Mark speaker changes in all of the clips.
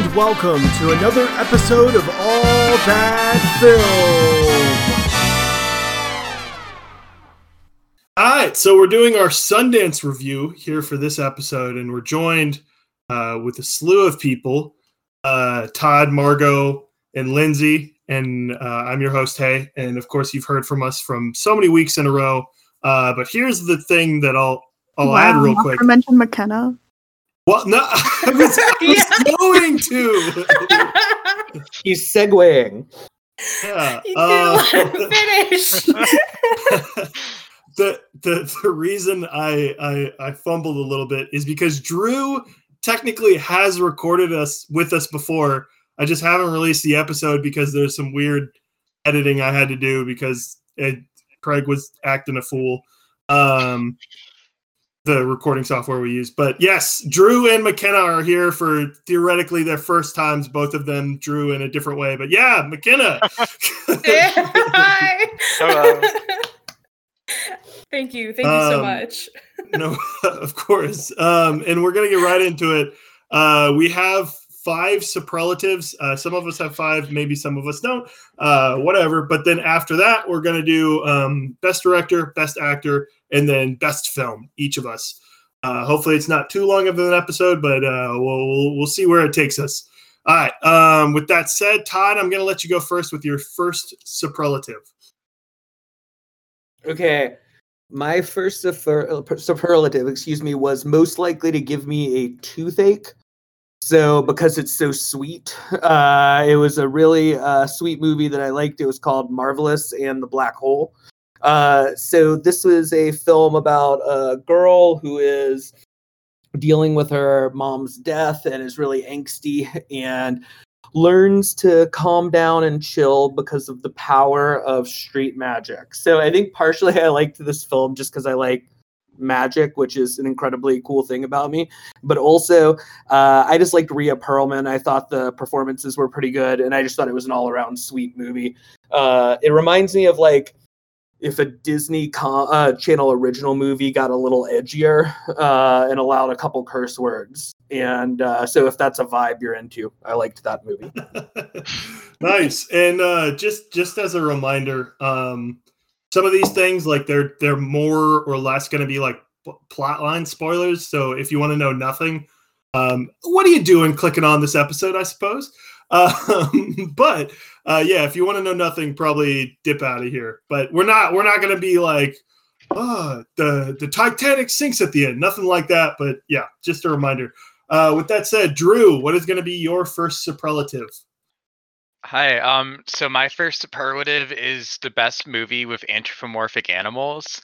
Speaker 1: and welcome to another episode of All That Film. All right, so we're doing our Sundance review here for this episode, and we're joined uh, with a slew of people uh, Todd, Margot, and Lindsay. And uh, I'm your host, Hey. And of course, you've heard from us from so many weeks in a row. Uh, but here's the thing that I'll, I'll add real quick.
Speaker 2: to mention McKenna.
Speaker 1: Well, no, I was, I was going to.
Speaker 3: He's segueing.
Speaker 1: Yeah.
Speaker 4: You
Speaker 1: uh,
Speaker 4: didn't let him finish.
Speaker 1: the the the reason I, I I fumbled a little bit is because Drew technically has recorded us with us before. I just haven't released the episode because there's some weird editing I had to do because it, Craig was acting a fool. Um, the recording software we use. But yes, Drew and McKenna are here for theoretically their first times, both of them Drew in a different way. But yeah, McKenna.
Speaker 4: Yeah, Hi.
Speaker 5: Hello.
Speaker 4: Thank you. Thank you so
Speaker 1: Um,
Speaker 4: much.
Speaker 1: no, of course. Um, and we're gonna get right into it. Uh, we have five superlatives. Uh, some of us have five, maybe some of us don't. Uh, whatever. But then after that, we're gonna do um, best director, best actor, and then best film. Each of us. Uh, hopefully, it's not too long of an episode, but uh, we'll, we'll see where it takes us. All right. Um, with that said, Todd, I'm gonna let you go first with your first superlative.
Speaker 3: Okay. My first super- superlative, excuse me, was most likely to give me a toothache. So, because it's so sweet, uh, it was a really uh, sweet movie that I liked. It was called Marvelous and the Black Hole. Uh, so, this was a film about a girl who is dealing with her mom's death and is really angsty and learns to calm down and chill because of the power of street magic. So I think partially I liked this film just because I like magic, which is an incredibly cool thing about me. But also, uh, I just liked Rhea Perlman. I thought the performances were pretty good, and I just thought it was an all-around sweet movie. Uh, it reminds me of like if a Disney con- uh, Channel original movie got a little edgier uh, and allowed a couple curse words. And uh, so, if that's a vibe you're into, I liked that movie.
Speaker 1: nice and uh just just as a reminder um some of these things like they're they're more or less going to be like p- plot line spoilers so if you want to know nothing um what are you doing clicking on this episode i suppose um but uh yeah if you want to know nothing probably dip out of here but we're not we're not going to be like oh the the titanic sinks at the end nothing like that but yeah just a reminder uh with that said drew what is going to be your first superlative
Speaker 5: Hi. Um. So my first superlative is the best movie with anthropomorphic animals.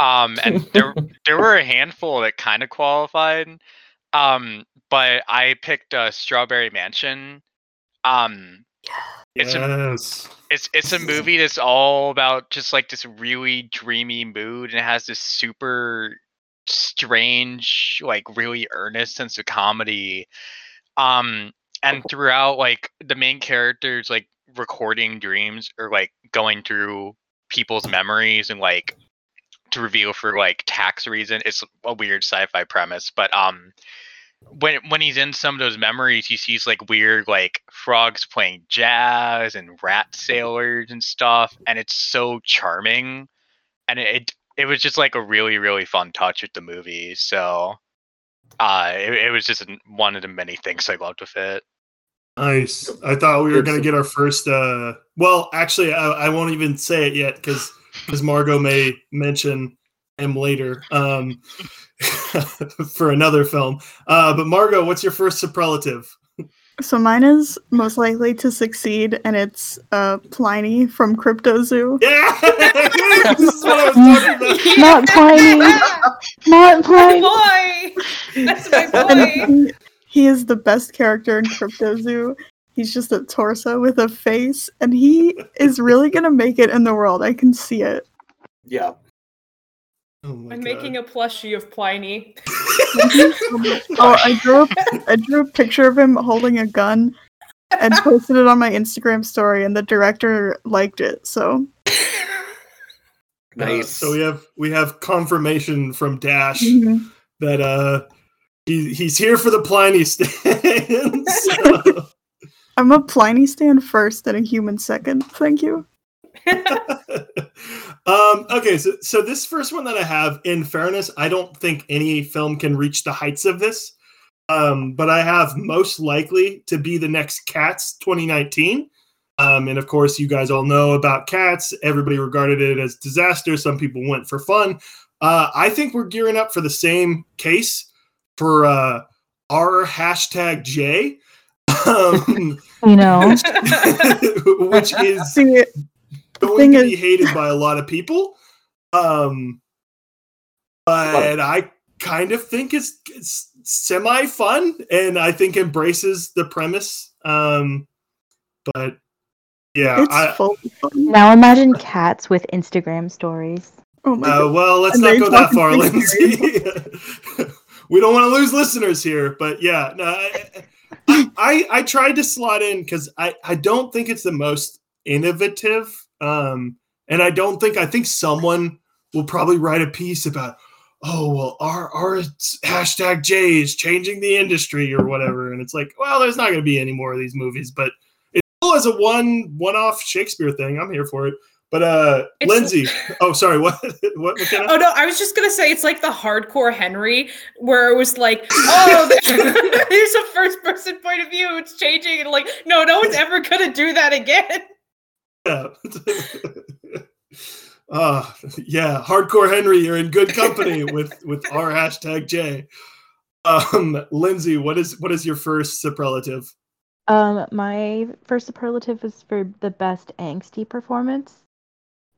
Speaker 5: Um. And there there were a handful that kind of qualified. Um. But I picked uh, Strawberry Mansion. Um. It's a it's it's a movie that's all about just like this really dreamy mood and it has this super strange like really earnest sense of comedy. Um and throughout like the main characters like recording dreams or like going through people's memories and like to reveal for like tax reason it's a weird sci-fi premise but um when when he's in some of those memories he sees like weird like frogs playing jazz and rat sailors and stuff and it's so charming and it it, it was just like a really really fun touch with the movie so uh it, it was just one of the many things i loved with it
Speaker 1: Nice. I thought we were going to get our first. uh Well, actually, I, I won't even say it yet because because Margot may mention him later um for another film. Uh But Margot, what's your first superlative?
Speaker 2: So mine is most likely to succeed, and it's uh, Pliny from Cryptozoo.
Speaker 1: Yeah, this is what I was talking about.
Speaker 2: Not Pliny. Not
Speaker 4: My
Speaker 2: Pliny.
Speaker 4: boy. That's my
Speaker 2: And
Speaker 4: boy.
Speaker 2: he, he is the best character in Cryptozoo. He's just a torso with a face, and he is really gonna make it in the world. I can see it.
Speaker 3: Yeah.
Speaker 1: Oh
Speaker 4: I'm
Speaker 1: God.
Speaker 4: making a plushie of Pliny.
Speaker 2: Oh, I drew a, I drew a picture of him holding a gun and posted it on my Instagram story, and the director liked it. So
Speaker 1: Uh,
Speaker 3: Nice.
Speaker 1: so we have we have confirmation from Dash
Speaker 2: mhm.
Speaker 1: that uh he, he's here for the Pliny stand. so-
Speaker 2: I'm a Pliny stand first and a human second. Thank you.
Speaker 1: Um, okay, so so this first one that I have, in fairness, I don't think any film can reach the heights of this. Um, but I have most likely to be the next Cats 2019. Um, and of course, you guys all know about Cats. Everybody regarded it as disaster. Some people went for fun. Uh, I think we're gearing up for the same case for uh, R hashtag J, um,
Speaker 6: You know,
Speaker 1: which is
Speaker 2: See,
Speaker 1: going
Speaker 2: thing
Speaker 1: to be hated by a lot of people. Um, but I kind of think it's, it's semi fun and I think embraces the premise. Um, but yeah,
Speaker 2: it's
Speaker 1: I,
Speaker 2: fun.
Speaker 6: now imagine cats with Instagram stories.
Speaker 2: Oh my
Speaker 1: uh,
Speaker 2: god.
Speaker 1: well, let's
Speaker 2: And
Speaker 1: not go that far, Lindsay. we don't want to lose listeners here, but yeah, no, I, I, I, I tried to slot in because I, I don't think it's the most innovative. Um, and I don't think, I think someone will probably write a piece about, oh, well, our, our hashtag J is changing the industry or whatever. And it's like, well, there's not going to be any more of these movies, but it's cool as a one, one off Shakespeare thing. I'm here for it. But uh,
Speaker 4: It's-
Speaker 1: Lindsay, oh, sorry, what, what?
Speaker 4: Oh no, I was just gonna say it's like the hardcore Henry, where it was like, oh, here's a first person point of view, it's changing, and like, no, no one's ever gonna do that again.
Speaker 1: Yeah. uh, yeah, hardcore Henry, you're in good company with with our hashtag J. Um, Lindsay, what is what is your first superlative?
Speaker 6: Um, my first superlative is for the best angsty performance,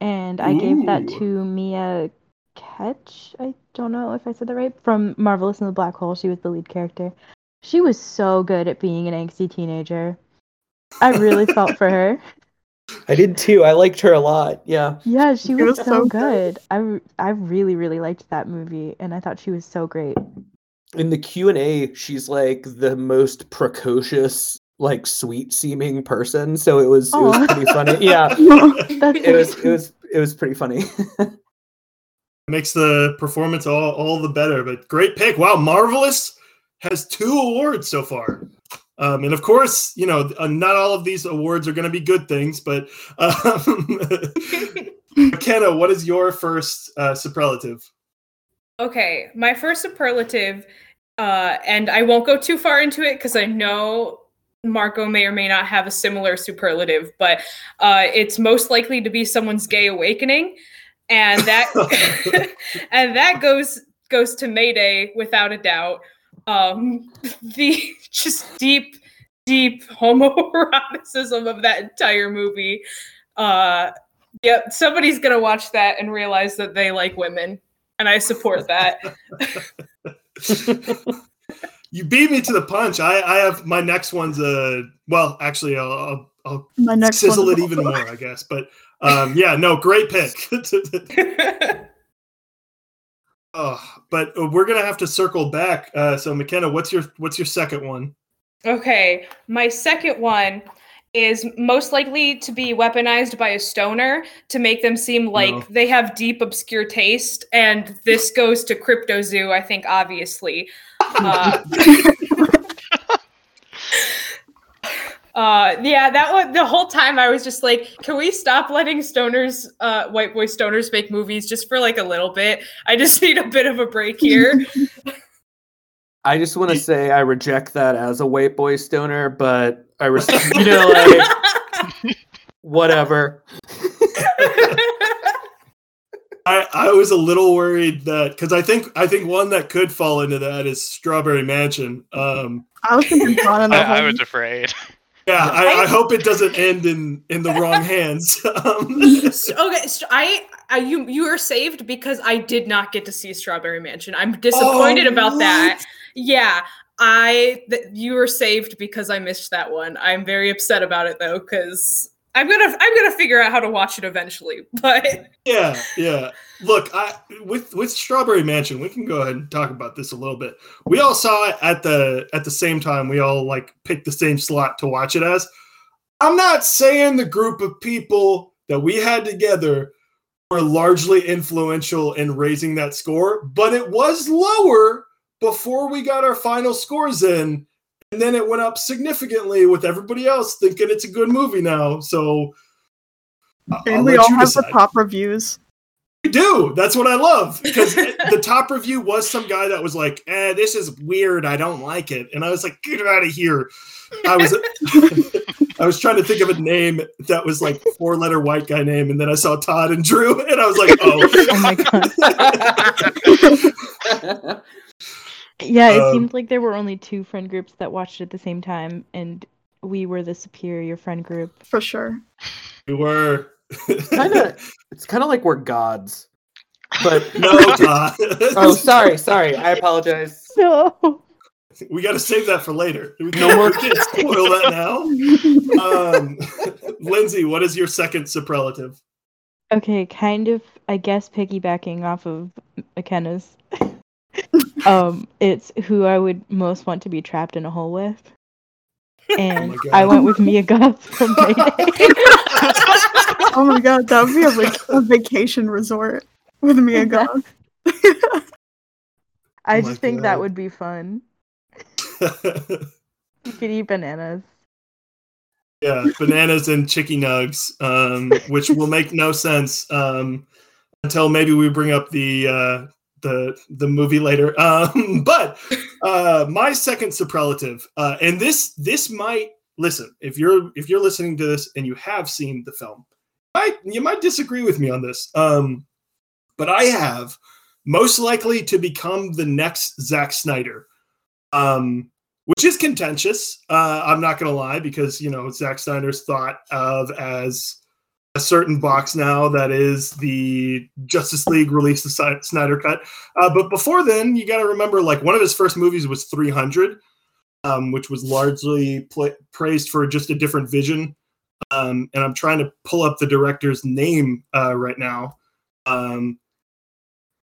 Speaker 6: and I gave that to Mia Ketch. I don't know if I said that right. From Marvelous in the Black Hole, she was the lead character. She was so good at being an angsty teenager. I really felt for her.
Speaker 3: I did too. I liked her a lot. Yeah.
Speaker 6: Yeah, she
Speaker 2: It
Speaker 6: was,
Speaker 2: was
Speaker 6: so,
Speaker 2: so
Speaker 6: good. I really really liked that movie, and I thought she was so great.
Speaker 3: In the Q and A, she's like the most precocious, like sweet seeming person. So it was it was pretty funny. Yeah.
Speaker 6: That's
Speaker 3: It was it was it was pretty funny.
Speaker 1: Makes the performance all all the better. But great pick. Wow, marvelous has two awards so far. Um, and of course, you know, uh, not all of these awards are going to be good things, but um, McKenna, what is your first uh, superlative?
Speaker 4: Okay, my first superlative, uh, and I won't go too far into it because I know Margot may or may not have a similar superlative, but uh, it's most likely to be someone's gay awakening, and that and that goes goes to Mayday without a doubt. Um, the just deep, deep homoeroticism of that entire movie. Uh, yep, somebody's gonna watch that and realize that they like women and I support that.
Speaker 1: you beat me to the punch. I, I have my next one's uh well, actually, I'll, I'll, I'll
Speaker 2: My next
Speaker 1: sizzle it even more, I guess. But um, yeah, no, great pick. Oh, but we're gonna have to circle back. Uh, so McKenna, what's your what's your second one?
Speaker 4: okay, my second one is most likely to be weaponized by a stoner to make them seem like
Speaker 1: No.
Speaker 4: they have deep obscure taste and this goes to Cryptozoo i think obviously uh, uh yeah that one the whole time i was just like can we stop letting stoners uh white boy stoners make movies just for like a little bit i just need a bit of a break here
Speaker 3: I just want to say I reject that as a white boy stoner, but I res- you know like whatever.
Speaker 1: I, I was a little worried that because I think I think one that could fall into that is Strawberry Mansion. Um,
Speaker 2: I was thinking Dawn in the
Speaker 5: I, I was afraid.
Speaker 1: Yeah, I, I hope it doesn't end in in the wrong hands. Um,
Speaker 4: okay, so I, I you you are saved because I did not get to see Strawberry Mansion. I'm disappointed
Speaker 1: Oh,
Speaker 4: about that. Yeah, I th- you were saved because I missed that one. I'm very upset about it though because I'm gonna I'm gonna figure out how to watch it eventually. But
Speaker 1: Yeah, yeah. Look, I with with Strawberry Mansion, we can go ahead and talk about this a little bit. We all saw it at the at the same time. We all like picked the same slot to watch it as. I'm not saying the group of people that we had together were largely influential in raising that score, but it was lower before we got our final scores in, and then it went up significantly with everybody else thinking it's a good movie now. So I- I'll
Speaker 2: And we
Speaker 1: let
Speaker 2: all
Speaker 1: you
Speaker 2: have the top reviews.
Speaker 1: We do. That's what I love because the top review was some guy that was like, "Eh, this is weird. I don't like it," and I was like, "Get out of here." I was, I was trying to think of a name that was like four letter white guy name, and then I saw Todd and Drew, and I was like, "Oh,
Speaker 6: Oh my god. Yeah, it
Speaker 1: Um,
Speaker 6: seemed like there were only two friend groups that watched at the same time, and we were the superior friend group.
Speaker 2: For sure.
Speaker 1: we were."
Speaker 3: kind of, it's kind of like we're gods. But
Speaker 1: no, Todd.
Speaker 3: oh, sorry, sorry. I apologize.
Speaker 6: No.
Speaker 1: we got to save that for later. We
Speaker 3: No
Speaker 1: can't,
Speaker 3: more-
Speaker 1: we can't spoil that now. Um, Lindsay, what is your second superlative?
Speaker 6: Okay, kind of, I guess, piggybacking off of McKenna's. um, it's who I would most want to be trapped in a hole with. And
Speaker 1: God.
Speaker 6: I went with Mia Goth from Mayday.
Speaker 2: Oh my god, that would be a, vac- a vacation resort with Mia Goth.
Speaker 6: I
Speaker 1: Oh
Speaker 6: just think that would be fun. You could eat bananas.
Speaker 1: Yeah, bananas and chicky nugs, um, which will make no sense um, until maybe we bring up the uh, the the movie later. Um, but uh, my second superlative, uh, and this this might listen if you're if you're listening to this and you have seen the film, I you might disagree with me on this. Um, but I have most likely to become the next Zack Snyder. Um, which is contentious. Uh, I'm not going to lie because you know Zack Snyder's thought of as a certain box now that is the Justice League release the Snyder cut. Uh, but before then, you got to remember like one of his first movies was 300, um, which was largely pla praised for just a different vision. Um, and I'm trying to pull up the director's name uh, right now. Um,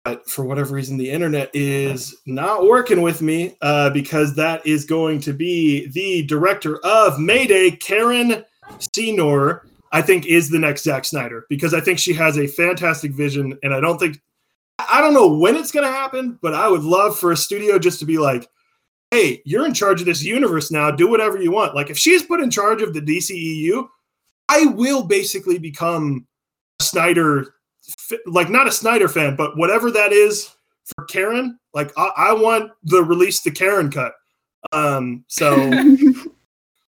Speaker 1: but for whatever reason, the internet is not working with me uh, because that is going to be the director of Mayday, Karen Cinorre. I think is the next Zack Snyder because I think she has a fantastic vision, and I don't think I don't know when it's going to happen, but I would love for a studio just to be like, "Hey, you're in charge of this universe now. Do whatever you want." Like if she's put in charge of the DCEU, I will basically become a Snyder like not a Snyder fan, but whatever that is for Karen, like I, I want the release the Karen cut. Um, so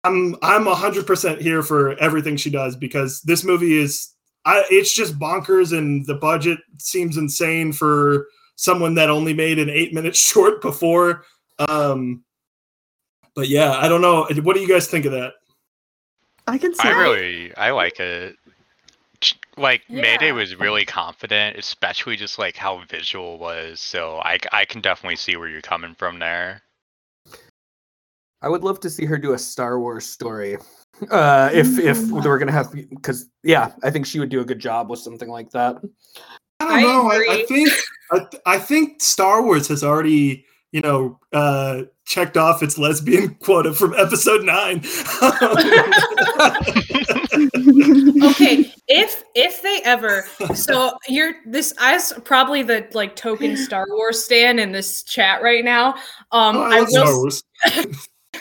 Speaker 1: I'm I'm hundred percent here for everything she does because this movie is I it's just bonkers and the budget seems insane for someone that only made an eight minute short before. Um, but yeah, I don't know. What do you guys think of that?
Speaker 2: I can see
Speaker 5: I really, I like it. Ch- Like Mayday was really confident, especially just like how visual was. So I, I can definitely see where you're coming from there.
Speaker 3: I would love to see her do a Star Wars story. Uh, if if
Speaker 2: Mm.
Speaker 3: they were gonna have, because yeah, I think she would do a good job with something like that.
Speaker 1: I don't know. I, I
Speaker 4: agree.
Speaker 1: think I, I think Star Wars has already, you know, uh, checked off its lesbian quota from Episode Nine.
Speaker 4: okay if if they ever so you're this as probably the like token star wars stan in this chat right now um
Speaker 1: Oh,
Speaker 4: i
Speaker 1: love Star
Speaker 4: will
Speaker 1: Wars.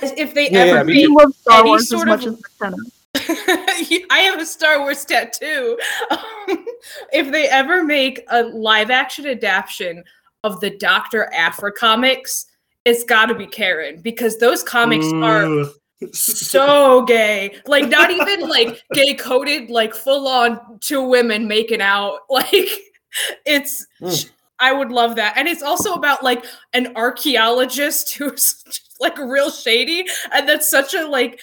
Speaker 4: If they
Speaker 3: Yeah,
Speaker 4: ever
Speaker 3: yeah, me
Speaker 4: make
Speaker 2: love Star
Speaker 4: any
Speaker 2: Wars as
Speaker 4: sort
Speaker 2: much
Speaker 4: of-
Speaker 2: as McKenna.
Speaker 4: I have a Star Wars tattoo. Um, if they ever make a live action adaptation of the Doctor Aphra comics, it's got to be Karen because those comics are so gay. Like not even like gay coded, like full on two women making out. Like it's
Speaker 3: Mm.
Speaker 4: I would love that. And it's also about like an archaeologist who's just, like real shady. And that's such a like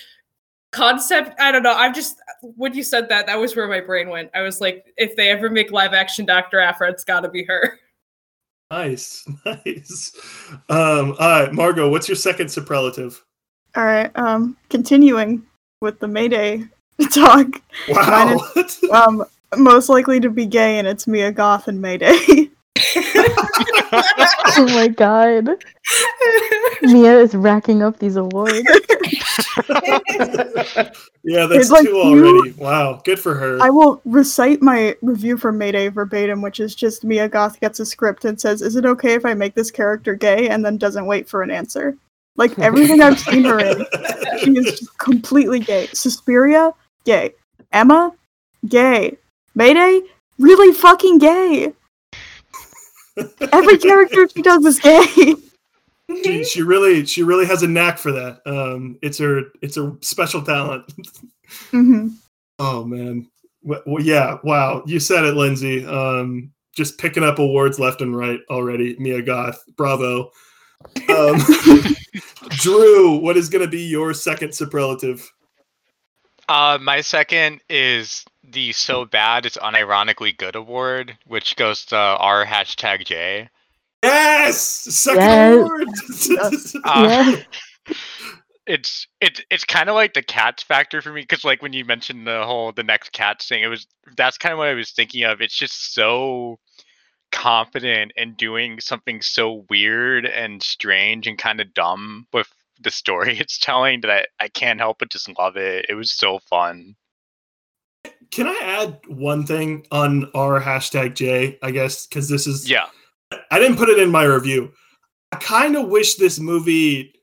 Speaker 4: concept. I don't know. I'm just when you said that, that was where my brain went. I was like, if they ever make live action Dr. Aphra, it's gotta be her.
Speaker 1: Nice, nice. Um, all right, Margot, what's your second superlative?
Speaker 2: All right. Um, continuing with the Mayday talk. Mine
Speaker 1: Wow.
Speaker 2: Um, most likely to be gay, and it's Mia Goth and Mayday.
Speaker 6: Oh my god. Mia is racking up these awards.
Speaker 1: Yeah, that's
Speaker 2: like
Speaker 1: two
Speaker 2: you-
Speaker 1: already. Wow, good for her.
Speaker 2: I will recite my review for Mayday verbatim, which is just Mia Goth gets a script and says, "Is it okay if I make this character gay?" and then doesn't wait for an answer. Like everything I've seen her in, she is completely gay. Suspiria, gay. Emma, gay. Mayday, really fucking gay. Every character she does is gay.
Speaker 1: she, she really she really has a knack for that. Um, it's her it's a special talent.
Speaker 2: hmm
Speaker 1: oh man, well, well, yeah, wow, you said it, Lindsay. Um, just picking up awards left and right already. Mia Goth, bravo. Um, Drew, what is going to be your second superlative?
Speaker 5: Uh, my second is the so bad it's unironically good award, which goes to r hashtag J.
Speaker 1: Yes, second
Speaker 6: Yes.
Speaker 1: award.
Speaker 5: Uh,
Speaker 6: Yeah.
Speaker 5: it's it's it's kind of like the cats factor for me because like when you mentioned the whole the next cats thing, it was that's kind of what I was thinking of. It's just so confident in doing something so weird and strange and kind of dumb with the story it's telling that I, I can't help but just love it. It was so fun.
Speaker 1: Can I add one thing on our hashtag J? I guess because this is
Speaker 5: Yeah.
Speaker 1: I didn't put it in my review. I kind of wish this movie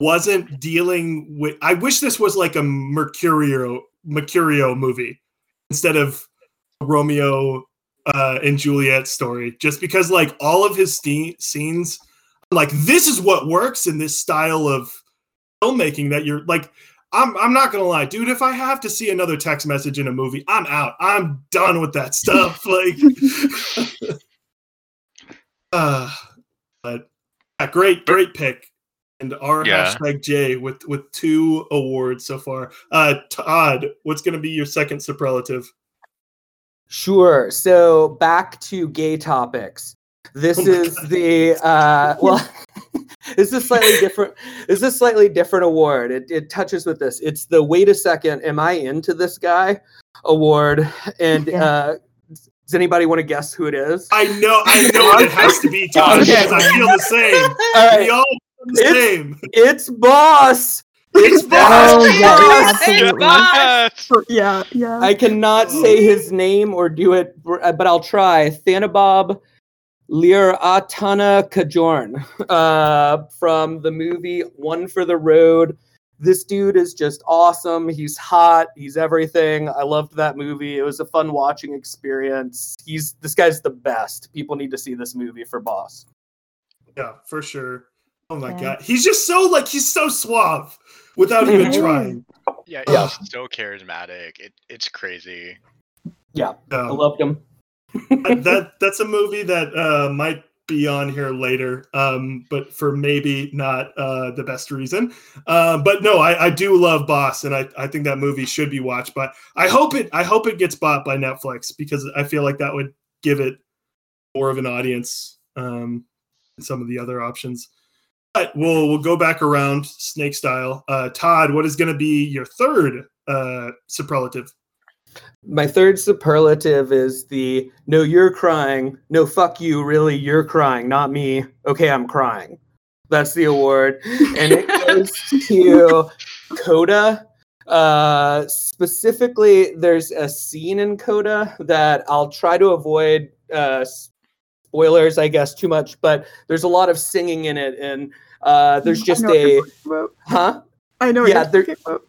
Speaker 1: wasn't dealing with. I wish this was like a Mercutio Mercutio movie instead of Romeo uh, and Juliet story. Just because like all of his ste- scenes, like this is what works in this style of filmmaking. That you're like. I'm, I'm not gonna lie, dude. If I have to see another text message in a movie, I'm out. I'm done with that stuff. Like, uh, but yeah, great, great pick. And our
Speaker 5: Yeah.
Speaker 1: hashtag J with with two awards so far. Uh, Todd, what's gonna be your second superlative?
Speaker 3: Sure. So back to gay topics. This
Speaker 1: Oh
Speaker 3: is
Speaker 1: God.
Speaker 3: the uh, well. this is slightly different. This is a slightly different award. It, it touches with this. It's the wait a second. Am I into this guy? Award. And
Speaker 6: Yeah.
Speaker 3: uh, does anybody want to guess who it is?
Speaker 1: I know, I know it has to be Todd
Speaker 3: Okay.
Speaker 1: because I feel the same.
Speaker 3: All
Speaker 1: We all feel the
Speaker 3: It's-
Speaker 1: same.
Speaker 3: It's Boss.
Speaker 1: It's
Speaker 3: Boss.
Speaker 1: Boss.
Speaker 6: Oh, yes,
Speaker 3: Boss.
Speaker 6: absolutely.
Speaker 5: Yes!
Speaker 2: yeah, yeah.
Speaker 3: I cannot say his name or do it, but I'll try. Thanapob Leeratanakachorn uh, from the movie One for the Road. This dude is just awesome. He's hot. He's everything. I loved that movie. It was a fun watching experience. He's this guy's the best. People need to see this movie for Boss.
Speaker 1: Yeah, for sure. Oh my
Speaker 6: Yeah.
Speaker 1: god, he's just so like he's so suave without even
Speaker 3: Mhm.
Speaker 1: trying.
Speaker 5: Yeah,
Speaker 1: Yeah.
Speaker 5: he's so charismatic. It it's crazy.
Speaker 3: Yeah, I
Speaker 1: Um,
Speaker 3: loved him.
Speaker 1: That, that that's a movie that uh, might be on here later, um, but for maybe not uh, the best reason. Uh, but no, I, I do love Boss, and I, I think that movie should be watched. But I hope it I hope it gets bought by Netflix because I feel like that would give it more of an audience um, than some of the other options. But we'll we'll go back around snake style. Uh, Todd, what is going to be your third uh, superlative?
Speaker 3: My third superlative is the no, you're crying. No, fuck you. Really, you're crying, not me. Okay, I'm crying. That's the award. And it goes to Coda. Uh, specifically, there's a scene in Coda that I'll try to avoid uh, spoilers, I guess, too much, but there's a lot of singing in it. And uh, there's just
Speaker 2: I know what
Speaker 3: a,
Speaker 2: you're talking about.
Speaker 3: huh?
Speaker 2: I know.
Speaker 3: yeah, there-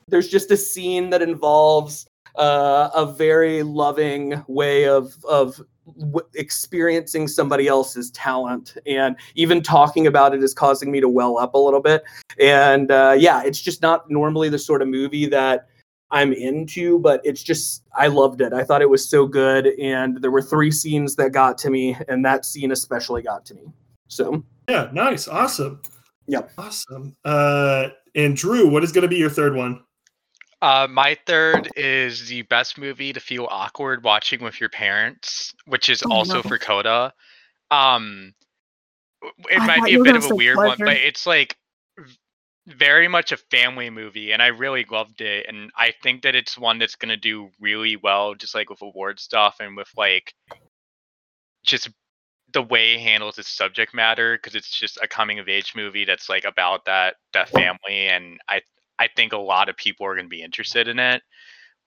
Speaker 3: there's just a scene that involves uh, a very loving way of of w- experiencing somebody else's talent and even talking about it is causing me to well up a little bit and uh, yeah it's just not normally the sort of movie that i'm into but it's just i loved it i thought it was so good and there were three scenes that got to me and that scene especially got to me so
Speaker 1: Yeah, nice, awesome.
Speaker 3: Yep.
Speaker 1: awesome. Uh, and Drew, what is going to be your third one?
Speaker 5: Uh, my third is the best movie to feel awkward watching with your parents, which is
Speaker 2: Oh,
Speaker 5: also
Speaker 2: no.
Speaker 5: for Coda. Um, it
Speaker 2: I
Speaker 5: might be a bit of a weird one, but it's like very much a family movie, and I really loved it. And I think that it's one that's gonna do really well, just like with award stuff and with like just the way it handles its subject matter, because it's just a coming of age movie that's like about that that family, and I I think a lot of people are going to be interested in it.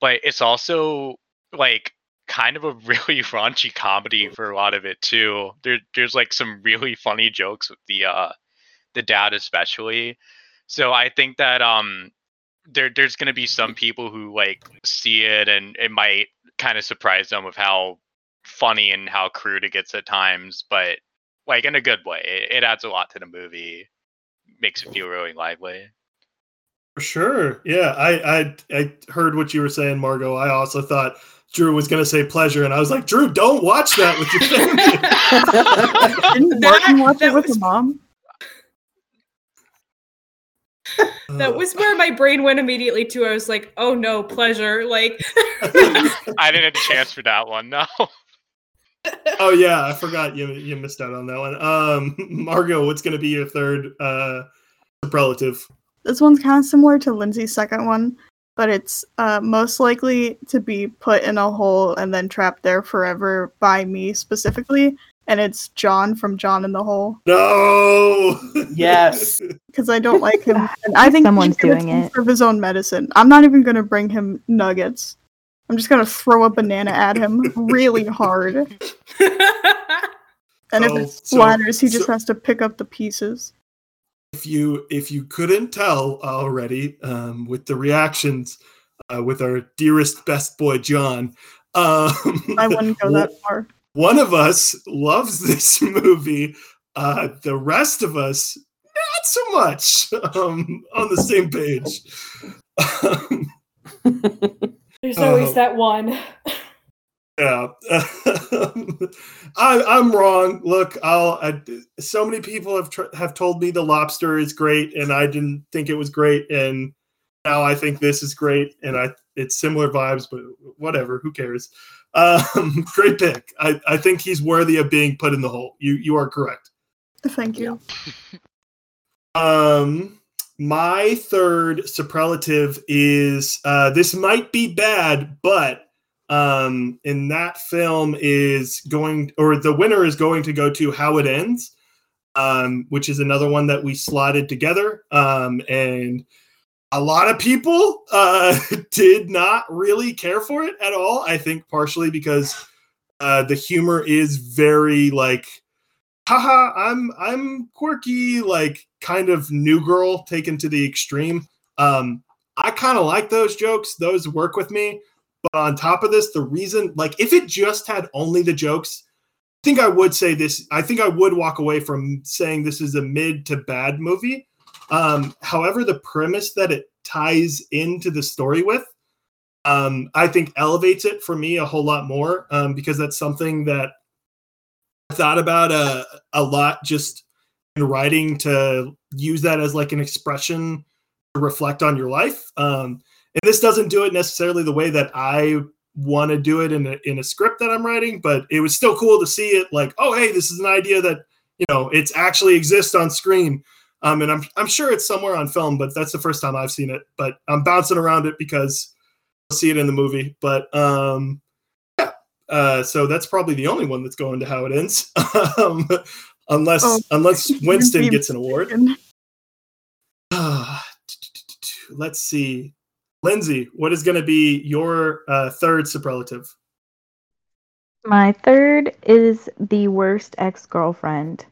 Speaker 5: But it's also like kind of a really raunchy comedy for a lot of it too. There, there's like some really funny jokes with the uh, the dad especially. So I think that um, there there's going to be some people who like see it and it might kind of surprise them with how funny and how crude it gets at times, but like in a good way. It, it adds a lot to the movie, makes it feel really lively.
Speaker 1: For sure. Yeah, I, I I heard what you were saying, Margot. I also thought Drew was going to say pleasure, and I was like, Drew, don't watch that with your family.
Speaker 2: Didn't
Speaker 4: That-
Speaker 2: Martin watch
Speaker 4: that
Speaker 2: it with
Speaker 4: was-
Speaker 2: her mom?
Speaker 4: That was where my brain went immediately to. I was like, oh no, pleasure. Like,
Speaker 5: I didn't have a chance for that one. No.
Speaker 1: oh yeah, I forgot you you missed out on that one. Um, Margot, what's going to be your third uh, superlative?
Speaker 2: This one's kind of similar to Lindsay's second one, but it's uh, most likely to be put in a hole and then trapped there forever by me specifically. And it's John from John in the Hole
Speaker 1: No.
Speaker 3: Yes.
Speaker 2: because I don't like him. And I think
Speaker 6: Someone's
Speaker 2: he's
Speaker 6: doing it.
Speaker 2: for his own medicine. I'm not even going to bring him nuggets. I'm just going to throw a banana at him really hard. And if
Speaker 1: So-
Speaker 2: it
Speaker 1: so-
Speaker 2: splatters, he just
Speaker 1: so-
Speaker 2: has to pick up the pieces.
Speaker 1: If you if you couldn't tell already um, with the reactions uh, with our dearest best boy John, um,
Speaker 2: I wouldn't go that far.
Speaker 1: one of us loves this movie. Uh, the rest of us, not so much. Um, on the same page.
Speaker 4: There's
Speaker 1: always Oh.
Speaker 4: that one.
Speaker 1: Yeah, I, I'm wrong. Look, I'll. I, so many people have tr- have told me the lobster is great, and I didn't think it was great, and now I think this is great, and I it's similar vibes, but whatever. Who cares? Um, great pick. I, I think he's worthy of being put in the hole. You you are correct.
Speaker 2: Thank you.
Speaker 1: Um, my third superlative is uh, this might be bad, but um, in that film is going or the winner is going to go to How It Ends, um, which is another one that we slotted together. Um, and a lot of people uh, did not really care for it at all. I think partially because uh, the humor is very like haha i'm i'm quirky like kind of new girl taken to the extreme um i kind of like those jokes those work with me but on top of this the reason like if it just had only the jokes i think i would say this i think i would walk away from saying this is a mid to bad movie um however the premise that it ties into the story with um i think elevates it for me a whole lot more um because that's something that I thought about a, a lot just in writing to use that as like an expression to reflect on your life. Um, and this doesn't do it necessarily the way that I want to do it in a, in a script that I'm writing, but it was still cool to see it like, oh, hey, this is an idea that, you know, it's actually exists on screen. Um, and I'm, I'm sure it's somewhere on film, but that's the first time I've seen it, but I'm bouncing around it because I'll see it in the movie. But, um, uh, so that's probably the only one that's going to how it ends, um, unless
Speaker 2: Oh,
Speaker 1: unless Winston gets an award. Let's see, Lindsay, what is going to be your uh, third superlative?
Speaker 6: My third is the worst ex girlfriend.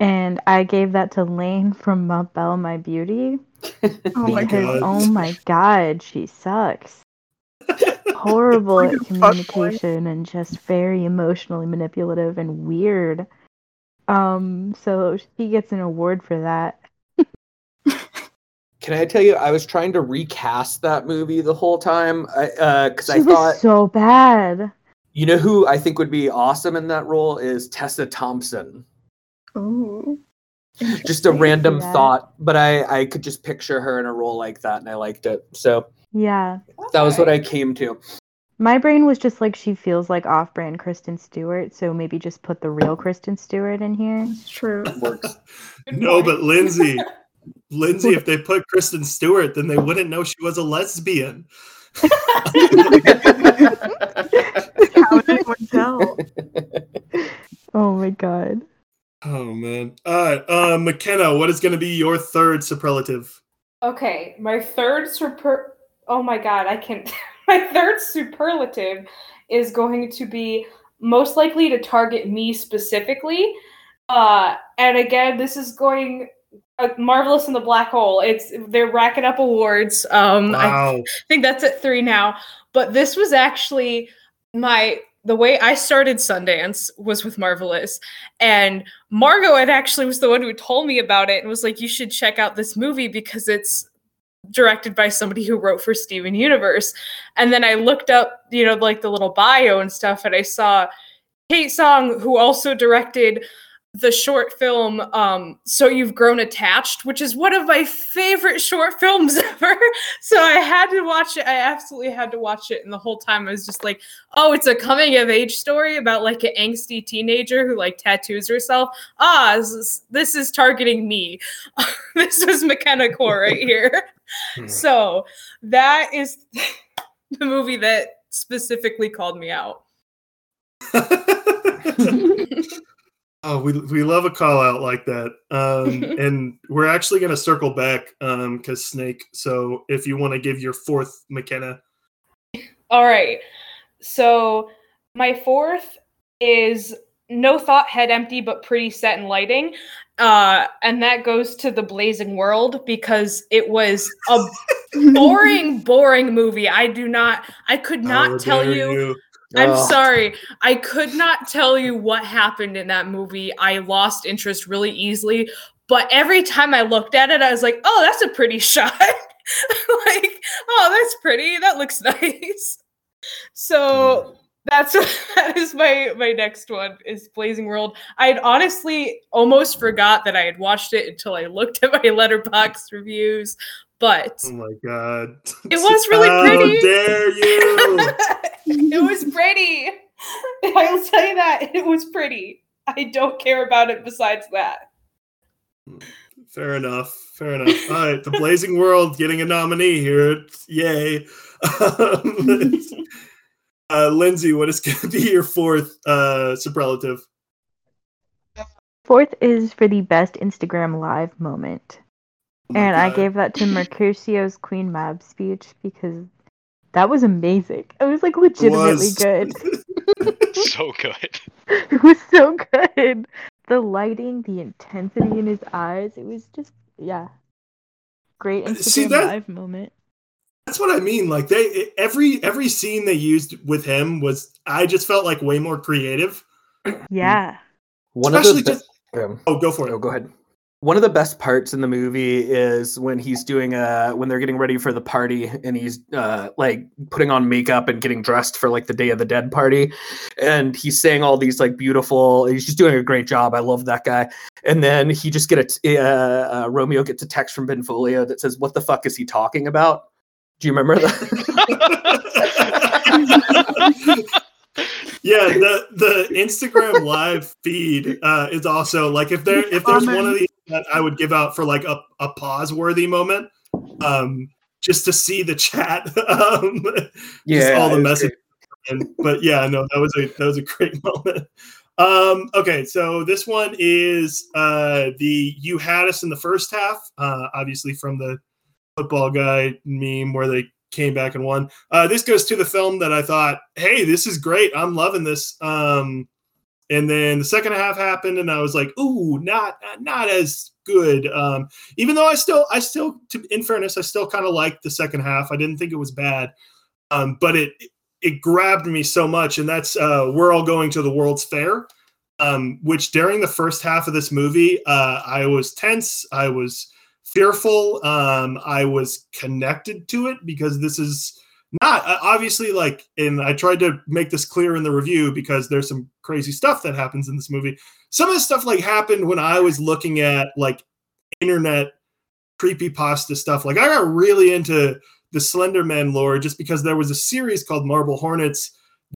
Speaker 6: And I gave that to Lane from Ma Belle My Beauty.
Speaker 2: oh my
Speaker 6: because,
Speaker 1: God.
Speaker 6: oh my god, she sucks. Horrible
Speaker 2: Like
Speaker 6: at communication and just very emotionally manipulative and weird. Um, so she gets an award for that.
Speaker 3: Can I tell you, I was trying to recast that movie the whole time because uh,
Speaker 6: She
Speaker 3: I
Speaker 6: was
Speaker 3: thought,
Speaker 6: so bad.
Speaker 3: you know, who I think would be awesome in that role is Tessa Thompson.
Speaker 2: Ooh.
Speaker 3: Just a random
Speaker 6: that.
Speaker 3: thought, but I I could just picture her in a role like that, and I liked it. So
Speaker 6: Yeah.
Speaker 3: that was what I came to.
Speaker 6: My brain was just like she feels like off brand Kristen Stewart, so maybe just put the real Kristen Stewart in here.
Speaker 2: It's true.
Speaker 3: Works.
Speaker 1: no, but Lindsay, Lindsay, if they put Kristen Stewart, then they wouldn't know she was a lesbian.
Speaker 2: How did one tell?
Speaker 6: Oh my god.
Speaker 1: Oh man! All right, uh, McKenna, what is going to be your third superlative?
Speaker 4: Okay, my third super. Oh my god, I can. my third superlative is going to be most likely to target me specifically. Uh, and again, this is going uh, marvelous in the black hole. It's they're racking up awards. Um, I
Speaker 1: Wow.
Speaker 4: think that's at three now. But this was actually my the way I started Sundance was with Marvelous, and Margot had actually was the one who told me about it and was like, "You should check out this movie because it's directed by somebody who wrote for Steven Universe." And then I looked up, you know, like the little bio and stuff, and I saw Kate Tsang, who also directed the short film um so you've grown attached which is one of my favorite short films ever. So i had to watch it. I absolutely had to watch it. And the whole time i was just like oh it's a coming of age story about like an angsty teenager who like tattoos herself. Ah this is, this is targeting me. This was mckenna core right here. So that is the movie that specifically called me out
Speaker 1: oh, we we love a call out like that. Um, and we're actually going to circle back um because Snake. So if you want to give your fourth McKenna,
Speaker 4: All right. So my fourth is no thought head empty but pretty set in lighting. Uh, and that goes to the blazing world because it was a boring, boring movie. I do not I could not
Speaker 1: How
Speaker 4: tell
Speaker 1: dare
Speaker 4: you I'm sorry. I could not tell you what happened in that movie. I lost interest really easily. But every time I looked at it, I was like, oh, that's a pretty shot. like, oh, that's pretty. That looks nice. So that's that is my my next one is Blazing World. I had honestly almost forgot that I had watched it until I looked at my Letterboxd reviews. But
Speaker 1: oh my god,
Speaker 4: It was really
Speaker 1: How
Speaker 4: pretty.
Speaker 1: dare you?
Speaker 4: it was pretty. I will tell you that it was pretty. I don't care about it besides that.
Speaker 1: Fair enough. Fair enough. All right, the Blazing World getting a nominee here. Yay. Um, uh, Lindsay, what is going to be your fourth uh, superlative?
Speaker 6: Fourth is for the best Instagram live moment.
Speaker 1: Oh my
Speaker 6: And I gave that to Mercutio's Queen Mab speech because that was amazing. It was like legitimately
Speaker 1: Was.
Speaker 6: good.
Speaker 5: so good.
Speaker 6: it was so good. The lighting, the intensity in his eyes, it was just yeah. Great
Speaker 1: Uh,
Speaker 6: Instagram
Speaker 1: see, that-
Speaker 6: live moment.
Speaker 1: That's what I mean. Like they every every scene they used with him was I just felt like way more creative.
Speaker 6: Yeah.
Speaker 3: One
Speaker 1: Especially
Speaker 3: of the
Speaker 1: just-
Speaker 3: be- um,
Speaker 1: Oh, go for it.
Speaker 3: oh, go ahead. One of the best parts in the movie is when he's doing uh when they're getting ready for the party and he's uh like putting on makeup and getting dressed for like the Day of the Dead party and he's saying all these like beautiful he's just doing a great job. I love that guy. And then he just get a t- uh, uh, Romeo gets a text from Benvolio that says what the fuck is he talking about? Do you remember that?
Speaker 1: yeah, the the Instagram live feed uh, is also like if there if there's one of these that I would give out for like a, a pause worthy moment, um, just to see the chat, um, just all the messages. And, but yeah, no, that was a that was a great moment. Um, okay, so this one is uh, the "You Had Us" in the first half, uh, obviously from the football guy meme where they came back and won. Uh, this goes to the film that I thought, hey, this is great. I'm loving this. Um, and then the second half happened, and I was like, ooh, not not as good. Um, even though I still, I still, in fairness, I still kind of liked the second half. I didn't think it was bad, um, but it it grabbed me so much, and that's uh, we're all going to the World's Fair. Um, which during the first half of this movie, uh, I was tense. I was fearful. Um, I was connected to it because this is not uh, obviously like, and I tried to make this clear in the review because there's some crazy stuff that happens in this movie. Some of the stuff like happened when I was looking at like internet creepy pasta stuff. Like I got really into the slenderman lore just because there was a series called Marble Hornets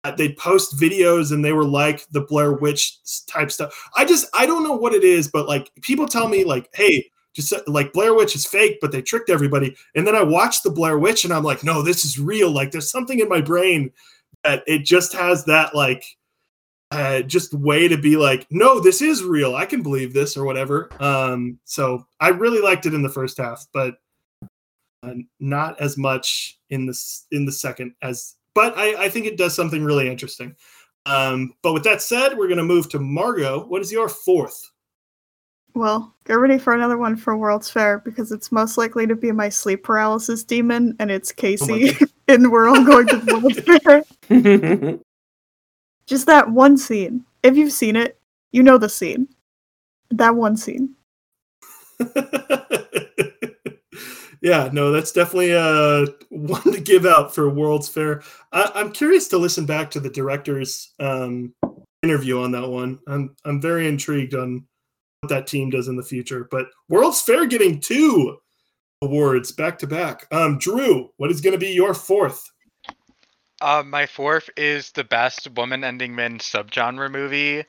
Speaker 1: that they post videos and they were like the Blair Witch type stuff. I just I don't know what it is, but like people tell me like, hey, just like Blair Witch is fake, but they tricked everybody. And then I watched the Blair Witch and I'm like, no, this is real. Like there's something in my brain that it just has that like uh, just way to be like, no, this is real. I can believe this or whatever. Um, so I really liked it in the first half, but uh, not as much in the in the second as, but I, I think it does something really interesting. Um, but with that said, we're gonna move to Margot. What is your fourth?
Speaker 2: Well, get ready for another one for World's Fair because it's most likely to be my sleep paralysis demon, and it's Casey and We're All Going to World's Fair. Just that one scene. If you've seen it, you know the scene. That one scene.
Speaker 1: yeah, no, that's definitely uh, one to give out for World's Fair. I, I'm curious to listen back to the director's um, interview on that one. I'm I'm very intrigued on what that team does in the future. But World's Fair getting two awards back to back. Um, Drew, what is going to be your fourth?
Speaker 5: Uh, my fourth is the best woman ending men subgenre movie,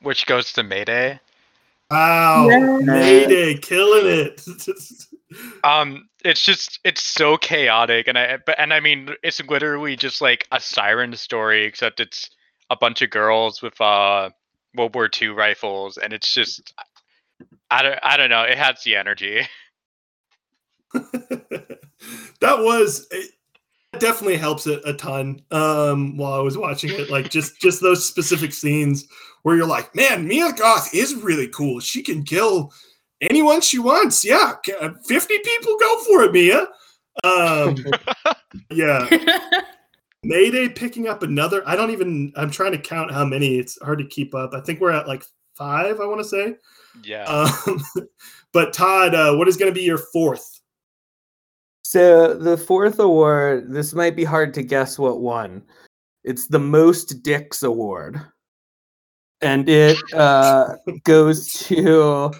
Speaker 5: which goes to Mayday.
Speaker 1: Wow,
Speaker 2: Yeah.
Speaker 1: Mayday, killing it.
Speaker 5: Um, it's just it's so chaotic, and I but and I mean it's literally just like a siren story, except it's a bunch of girls with uh World War II rifles, and it's just I don't I don't know. It has the energy.
Speaker 1: that was it definitely helps it a ton um while i was watching it. Like just just those specific scenes where you're like man mia goth is really cool. She can kill anyone she wants. Yeah uh, 50 people go for it mia. Um yeah. Mayday picking up another i don't even i'm trying to count how many. It's hard to keep up. I think we're at like five i want to say
Speaker 5: Yeah.
Speaker 1: um but todd uh what is going to be your fourth
Speaker 3: So the fourth award, this might be hard to guess what won. It's the most dicks award. And it uh, goes to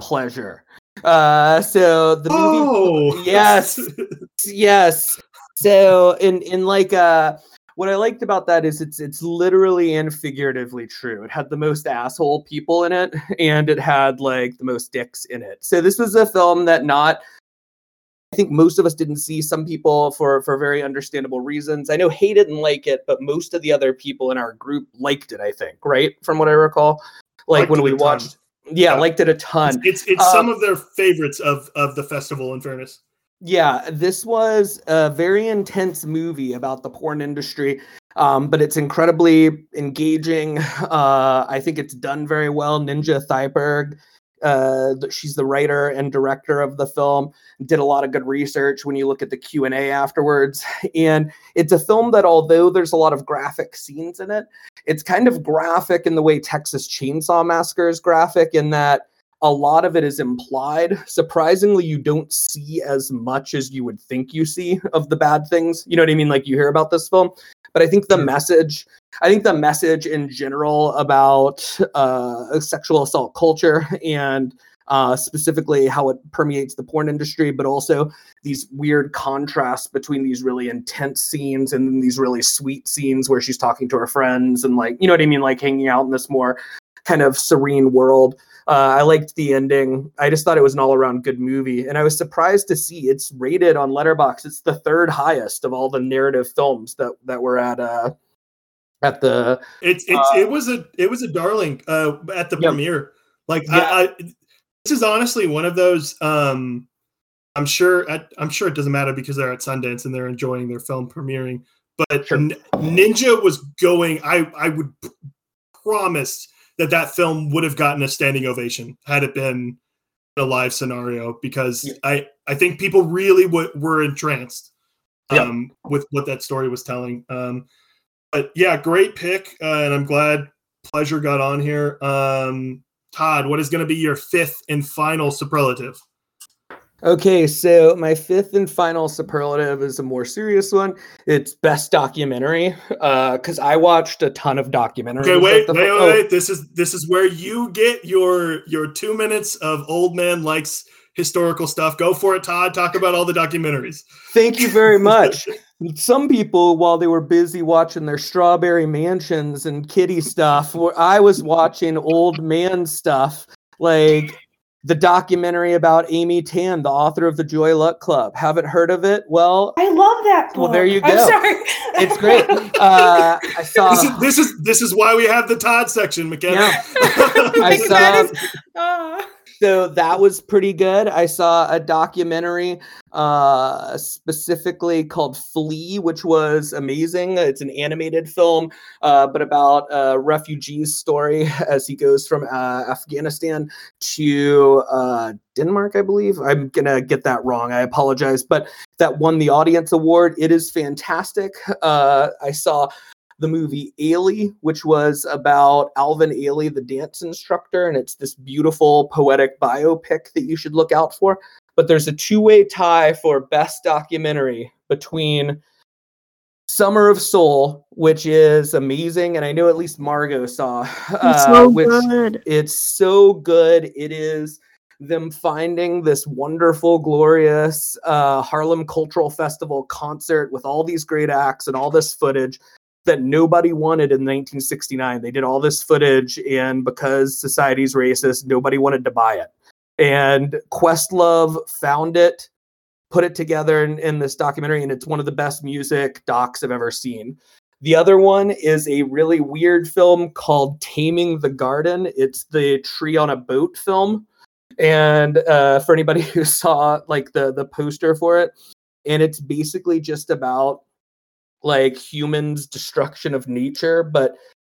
Speaker 3: pleasure. Uh, so the movie
Speaker 1: oh
Speaker 3: yes. yes. So in in like uh what I liked about that is it's it's literally and figuratively true. It had the most asshole people in it and it had like the most dicks in it. So this was a film that not I think most of us didn't see some people for for very understandable reasons. I know Hay didn't like it, but most of the other people in our group liked it, I think, right? From what I recall. Like
Speaker 1: Liked
Speaker 3: when we watched yeah,
Speaker 1: Yeah.
Speaker 3: liked it a ton.
Speaker 1: It's it's some
Speaker 3: Um,
Speaker 1: of their favorites of of the festival. In fairness,
Speaker 3: Yeah, this was a very intense movie about the porn industry, um, but it's incredibly engaging. Uh, I think it's done very well. Ninja Thyberg, uh, she's the writer and director of the film. Did a lot of good research when you look at the Q and A afterwards, and it's a film that, although there's a lot of graphic scenes in it, it's kind of graphic in the way Texas Chainsaw Massacre is graphic in that a lot of it is implied. Surprisingly, you don't see as much as you would think you see of the bad things. You know what I mean? Like you hear about this film. But I think the message, I think the message in general about uh, sexual assault culture and uh, specifically how it permeates the porn industry, but also these weird contrasts between these really intense scenes and then these really sweet scenes where she's talking to her friends and like, you know what I mean? Like hanging out in this more kind of serene world. Uh, I liked the ending. I just thought it was an all-around good movie, and I was surprised to see it's rated on Letterboxd. It's the third highest of all the narrative films that that were at uh at the
Speaker 1: it's it's it was a it was a darling uh at the
Speaker 3: Yep.
Speaker 1: premiere. Like
Speaker 3: Yeah.
Speaker 1: I, I, this is honestly one of those. um I'm sure at, I'm sure it doesn't matter because they're at Sundance and they're enjoying their film premiering. But
Speaker 3: Sure.
Speaker 1: N- Ninja was going. I I would promise that that film would have gotten a standing ovation had it been a live scenario because
Speaker 3: Yeah.
Speaker 1: I I think people really w- were entranced
Speaker 3: Yeah.
Speaker 1: um, with what that story was telling. Um, but yeah, great pick, uh, and I'm glad Pleasure got on here. Um, Todd, what is going to be your fifth and final superlative?
Speaker 3: Okay, so my fifth and final superlative is a more serious one. It's best documentary uh, because I watched a ton of documentaries.
Speaker 1: Okay,
Speaker 3: at
Speaker 1: wait,
Speaker 3: the
Speaker 1: wait, wait,
Speaker 3: oh,
Speaker 1: wait. This is this is where you get your your two minutes of old man likes historical stuff. Go for it, Todd. Talk about all the documentaries.
Speaker 3: Thank you very much. Some people, while they were busy watching their strawberry mansions and kitty stuff, I was watching old man stuff like the documentary about Amy Tan, the author of the Joy Luck Club. Haven't heard of it? Well,
Speaker 4: I love that book.
Speaker 3: Well, there you
Speaker 4: I'm
Speaker 3: go.
Speaker 4: sorry.
Speaker 3: it's great. Uh, I saw.
Speaker 1: This is this is this is why we have the Todd section, McKenna.
Speaker 3: Yeah. I saw-
Speaker 4: is- Ah.
Speaker 3: So that was pretty good. I saw a documentary uh, specifically called Flee, which was amazing. It's an animated film, uh, but about a refugee's story as he goes from uh, Afghanistan to uh, Denmark, I believe. I'm going to get that wrong. I apologize. But that won the audience award. It is fantastic. Uh, I saw the movie Ailey, which was about Alvin Ailey, the dance instructor, and it's this beautiful poetic biopic that you should look out for. But there's a two-way tie for best documentary between Summer of Soul, which is amazing, and I know at least Margot saw.
Speaker 2: It's
Speaker 3: uh,
Speaker 2: so
Speaker 3: which
Speaker 2: good.
Speaker 3: it's so good. It is them finding this wonderful, glorious uh, Harlem Cultural Festival concert with all these great acts and all this footage that nobody wanted in 1969. They did all this footage, and because society's racist, nobody wanted to buy it. And Questlove found it, put it together in, in this documentary, and it's one of the best music docs I've ever seen. The other one is a really weird film called Taming the Garden. It's the tree on a boat film. And uh, for anybody who saw like the the poster for it, and it's basically just about like humans' destruction of nature, but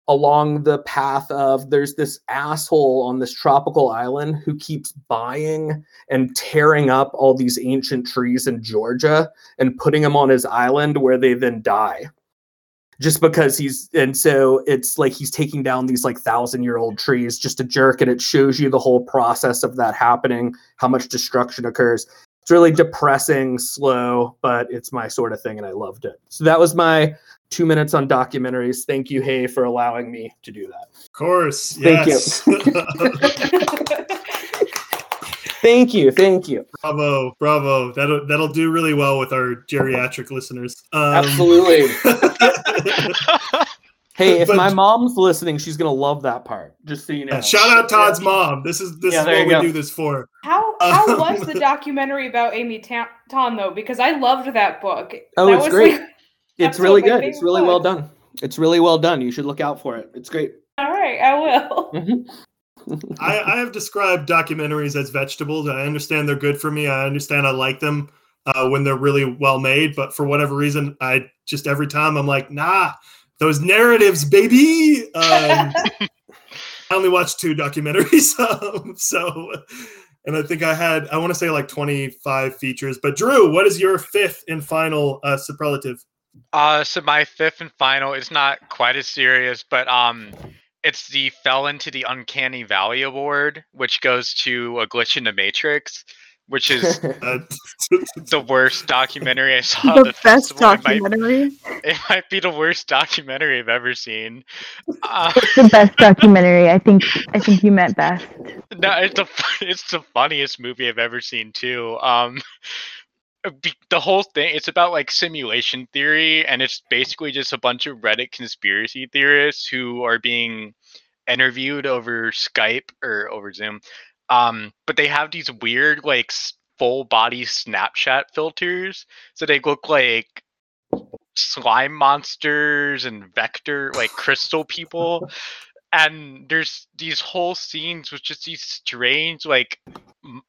Speaker 3: along the path of there's this asshole on this tropical island who keeps buying and tearing up all these ancient trees in Georgia and putting them on his island where they then die. Just because he's and so it's like he's taking down these like thousand year old trees, just a jerk, and it shows you the whole process of that happening, how much destruction occurs. It's really depressing, slow, but it's my sort of thing, and I loved it. So that was my two minutes on documentaries. Thank you, Hay, for allowing me to do that.
Speaker 1: Of course.
Speaker 3: Thank you.
Speaker 1: Yes.
Speaker 3: Thank you, thank you.
Speaker 1: bravo, bravo. That'll that'll do really well with our geriatric listeners. Um,
Speaker 3: Absolutely. Hey, if
Speaker 1: But-
Speaker 3: my mom's listening, she's gonna love that part. Just so you know.
Speaker 1: shout out Todd's mom. This is this
Speaker 3: Yeah,
Speaker 1: is what we
Speaker 3: go.
Speaker 1: do this for.
Speaker 4: How how
Speaker 1: Um,
Speaker 4: was the documentary about Amy Ta- Tan though? Because I loved that book.
Speaker 3: Oh,
Speaker 4: That
Speaker 3: it's
Speaker 4: was,
Speaker 3: great.
Speaker 4: like-
Speaker 3: It's really
Speaker 4: one of my
Speaker 3: good. It's
Speaker 4: favorite
Speaker 3: really well done. It's really well done. You should look out for it. It's great.
Speaker 4: all right, I will.
Speaker 3: Mhm.
Speaker 1: I, I have described documentaries as vegetables. I understand they're good for me. I understand I like them uh, when they're really well made. But for whatever reason, I just every time I'm like, nah, those narratives, baby. Um, I only watched two documentaries, um, so and I think I had I want to say like 25 features. But Drew, what is your fifth and final uh, superlative?
Speaker 5: Uh, so my fifth and final is not quite as serious, but um, it's the fell into the uncanny valley award, which goes to a glitch in the matrix, which is the worst documentary I saw. at
Speaker 2: the
Speaker 5: the
Speaker 2: best
Speaker 5: festival. It might,
Speaker 2: documentary.
Speaker 5: it might be the worst documentary I've ever seen. Uh,
Speaker 6: It's the best documentary. I think I think you meant best.
Speaker 5: no, it's the it's the funniest movie I've ever seen too. Um, the whole thing it's about like simulation theory, and it's basically just a bunch of Reddit conspiracy theorists who are being interviewed over Skype or over Zoom. Um, but they have these weird like full body Snapchat filters, so they look like slime monsters and vector like crystal people. And there's these whole scenes with just these strange like m-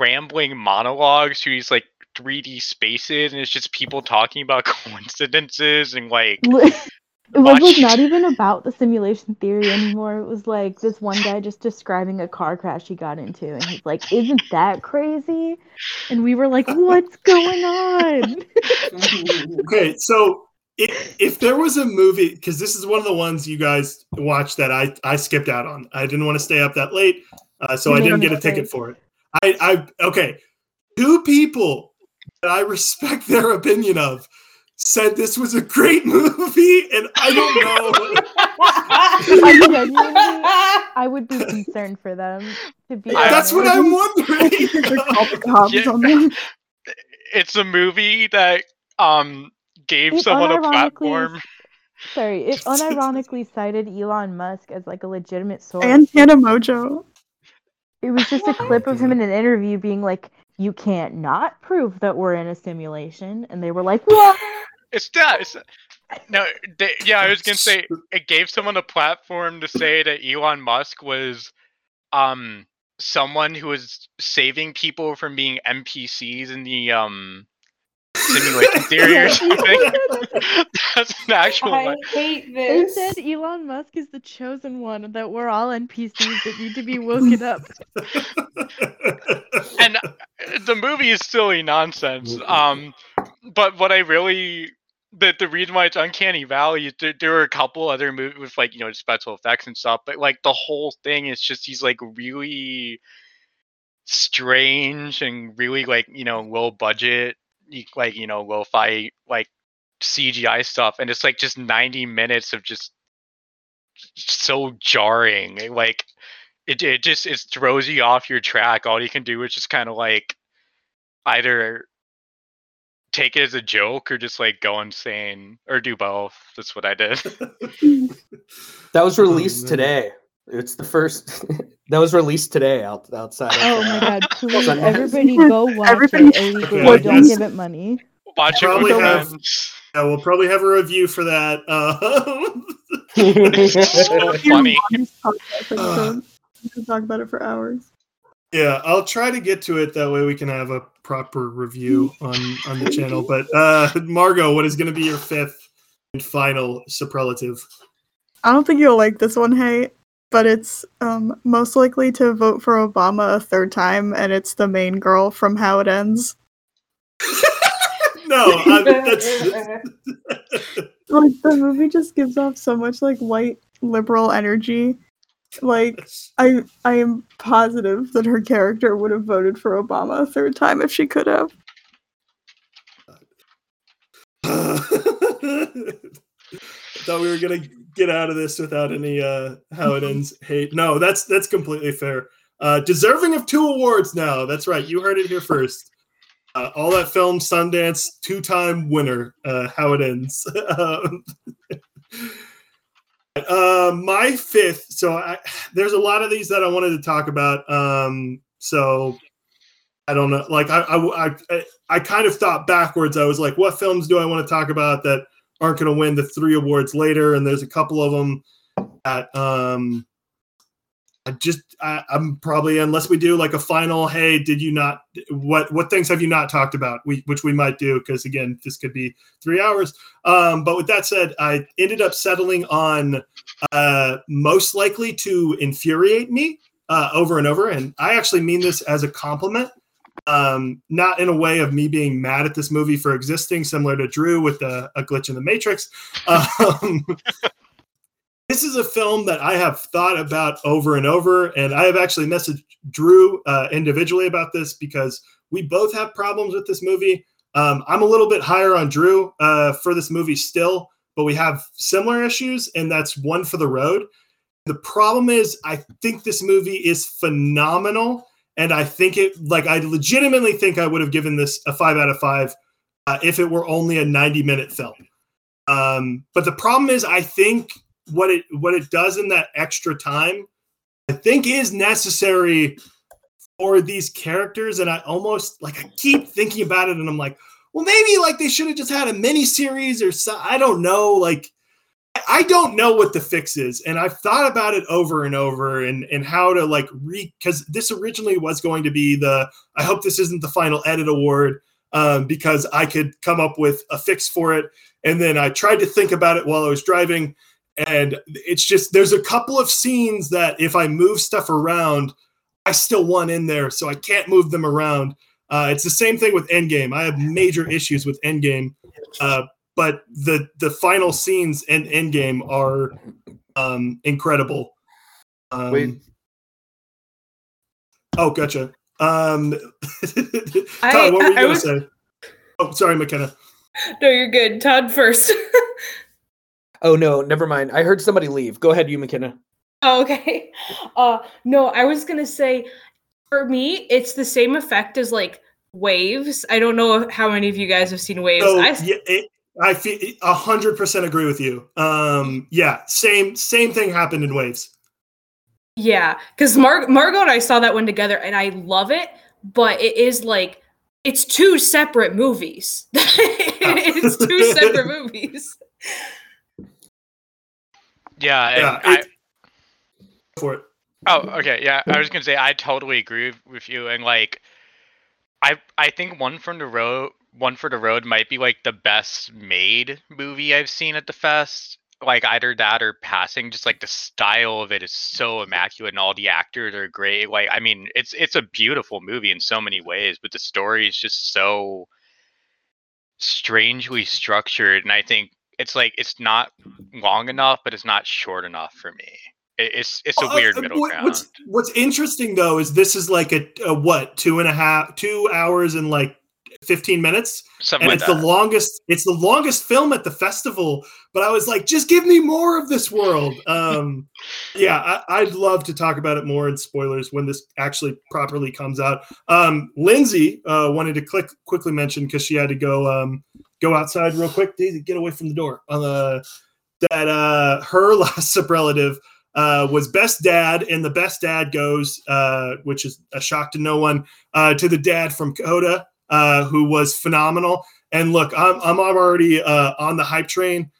Speaker 5: rambling monologues through these like 3d spaces and it's just people talking about coincidences and like
Speaker 6: It was like not even about the simulation theory anymore. It was like this one guy just describing a car crash he got into, and he's like, "Isn't that crazy?" And we were like, "What's going on?"
Speaker 1: okay, so if, if there was a movie, because this is one of the ones you guys watched that I, I skipped out on. I didn't want to stay up that late, uh, so I didn't get a ticket for it. I, I okay, two people that I respect their opinion of said this was a great movie, and I don't know.
Speaker 6: I I would be concerned for them. To be
Speaker 5: I-
Speaker 1: That's what. I'm wondering.
Speaker 2: They're called the cops
Speaker 5: Yeah.
Speaker 2: on them.
Speaker 5: it's a movie that um gave
Speaker 6: It
Speaker 5: someone a platform
Speaker 6: Sorry, it unironically cited Elon Musk as like a legitimate source.
Speaker 2: And Hannah Mojo.
Speaker 6: It was just a clip of him in an interview being like, "You can't not prove that we're in a simulation," and they were like, "What?"
Speaker 5: It's that. It's no. They, yeah, I was gonna say it gave someone a platform to say that Elon Musk was, um, someone who was saving people from being NPCs in the um simulation theory or something. That's an actual
Speaker 4: I
Speaker 5: line.
Speaker 4: hate this.
Speaker 6: Who said Elon Musk is the chosen one, that we're all NPCs that need to be woken up.
Speaker 5: and uh, the movie is silly nonsense. Um, but what I really the the reason why it's uncanny valley there, there were a couple other movies with like you know special effects and stuff, but like the whole thing is just these like really strange and really like you know low budget like you know low fi like CGI stuff, and it's like just ninety minutes of just so jarring. Eh, like it it just it throws you off your track. All you can do is just kind of like either take it as a joke or just like go insane or do both. That's what I did.
Speaker 3: That was released
Speaker 1: man.
Speaker 3: today. It's the first. that was released today out, outside. Of,
Speaker 6: Oh my
Speaker 3: uh,
Speaker 6: god, please, everybody go watch
Speaker 2: Everybody-
Speaker 6: it illegally.
Speaker 1: Okay,
Speaker 6: Don't give it money.
Speaker 5: Watch it
Speaker 1: Probably
Speaker 5: with
Speaker 1: have- yeah, we'll probably have a review for that. Uh,
Speaker 5: so funny.
Speaker 2: So we can talk about it for hours.
Speaker 1: Yeah, I'll try to get to it that way we can have a proper review on on the channel. But uh, Margot, what is going to be your fifth and final superlative?
Speaker 2: I don't think you'll like this one, hey, but it's um, most likely to vote for Obama a third time, and it's the main girl from How It Ends.
Speaker 1: No, I, that's
Speaker 2: Like the movie just gives off so much like white liberal energy. Like I I am positive that her character would have voted for Obama a third time if she could have.
Speaker 1: thought we were gonna get out of this without any uh how it ends hate. No, that's that's completely fair. Uh deserving of two awards now. That's right. You heard it here first. Uh, all that film Sundance two-time winner. Uh, how it ends. Um, uh, my fifth. So I, there's a lot of these that I wanted to talk about. Um, so I don't know. Like I, I, I, I kind of thought backwards. I was like, what films do I want to talk about that aren't going to win the three awards later? And there's a couple of them that um, I just I, I'm probably unless we do like a final. Hey, did you not? What what things have you not talked about? We which we might do because again, this could be three hours. Um, but with that said, I ended up settling on uh, most likely to infuriate me uh, over and over, and I actually mean this as a compliment um, not in a way of me being mad at this movie for existing, similar to Drew with a glitch in the Matrix. Um, this is a film that I have thought about over and over, and I have actually messaged Drew uh, individually about this because we both have problems with this movie. Um, I'm a little bit higher on Drew uh, for this movie still, but we have similar issues, and that's one for the road. The problem is, I think this movie is phenomenal and I think it like I legitimately think I would have given this a five out of five uh, if it were only a ninety minute film. Um, but the problem is, I think what it what it does in that extra time, I think is necessary for these characters, and I almost like I keep thinking about it, and I'm like, well, maybe like they should have just had a mini series or so. I don't know, like. I don't know what the fix is, and I've thought about it over and over, and and how to like re because this originally was going to be the. I hope this isn't the final edit award, um, because I could come up with a fix for it, and then I tried to think about it while I was driving, and it's just there's a couple of scenes that if I move stuff around, I still want in there, so I can't move them around. Uh, it's the same thing with Endgame. I have major issues with Endgame. Uh, but the the final scenes in Endgame are um, incredible. Um,
Speaker 3: Wait.
Speaker 1: Oh, gotcha. Um, Todd,
Speaker 4: I-
Speaker 1: what were you
Speaker 4: I- I
Speaker 1: gonna
Speaker 4: was-
Speaker 1: say? Oh, sorry, McKenna.
Speaker 4: No, you're good. Todd first.
Speaker 3: Oh no, never mind. I heard somebody leave. Go ahead, you McKenna.
Speaker 4: Oh, okay. Uh no, I was gonna say for me, it's the same effect as like waves. I don't know how many of you guys have seen waves.
Speaker 1: Oh,
Speaker 4: I s-
Speaker 1: yeah, it, I feel a hundred percent agree with you. Um, yeah, same same thing happened in Waves.
Speaker 4: yeah, because Mar- Margot and I saw that one together, and I love it. But it is like it's two separate movies. it's two separate movies.
Speaker 5: Yeah,
Speaker 1: Yeah,
Speaker 5: I,
Speaker 1: for it.
Speaker 5: Oh, okay. Yeah, I was gonna say I totally agree with you, and like, I I think one from the road, one for the road might be like the best made movie I've seen at the fest. Like either that or passing. Just like the style of it is so immaculate, and all the actors are great. Like, I mean, it's it's a beautiful movie in so many ways, but the story is just so strangely structured, and I think it's like it's not long enough, but it's not short enough for me. It's it's a
Speaker 1: Uh,
Speaker 5: weird
Speaker 1: uh,
Speaker 5: middle ground.
Speaker 1: What's What's interesting though is this is like a, a what two and a half, two hours and like fifteen minutes,
Speaker 5: Something
Speaker 1: and
Speaker 5: like
Speaker 1: it's
Speaker 5: that.
Speaker 1: the longest. It's the longest film at the festival. But I was like, just give me more of this world. Um, yeah, I, I'd love to talk about it more in spoilers when this actually properly comes out. Um, Lindsay uh, wanted to click quickly mention because she had to go um, go outside real quick. Daisy, get away from the door. The that uh, her last superlative uh, was best dad, and the best dad goes, uh, which is a shock to no one, uh, to the dad from Coda, uh, who was phenomenal. And look, I'm I'm already uh, on the hype train.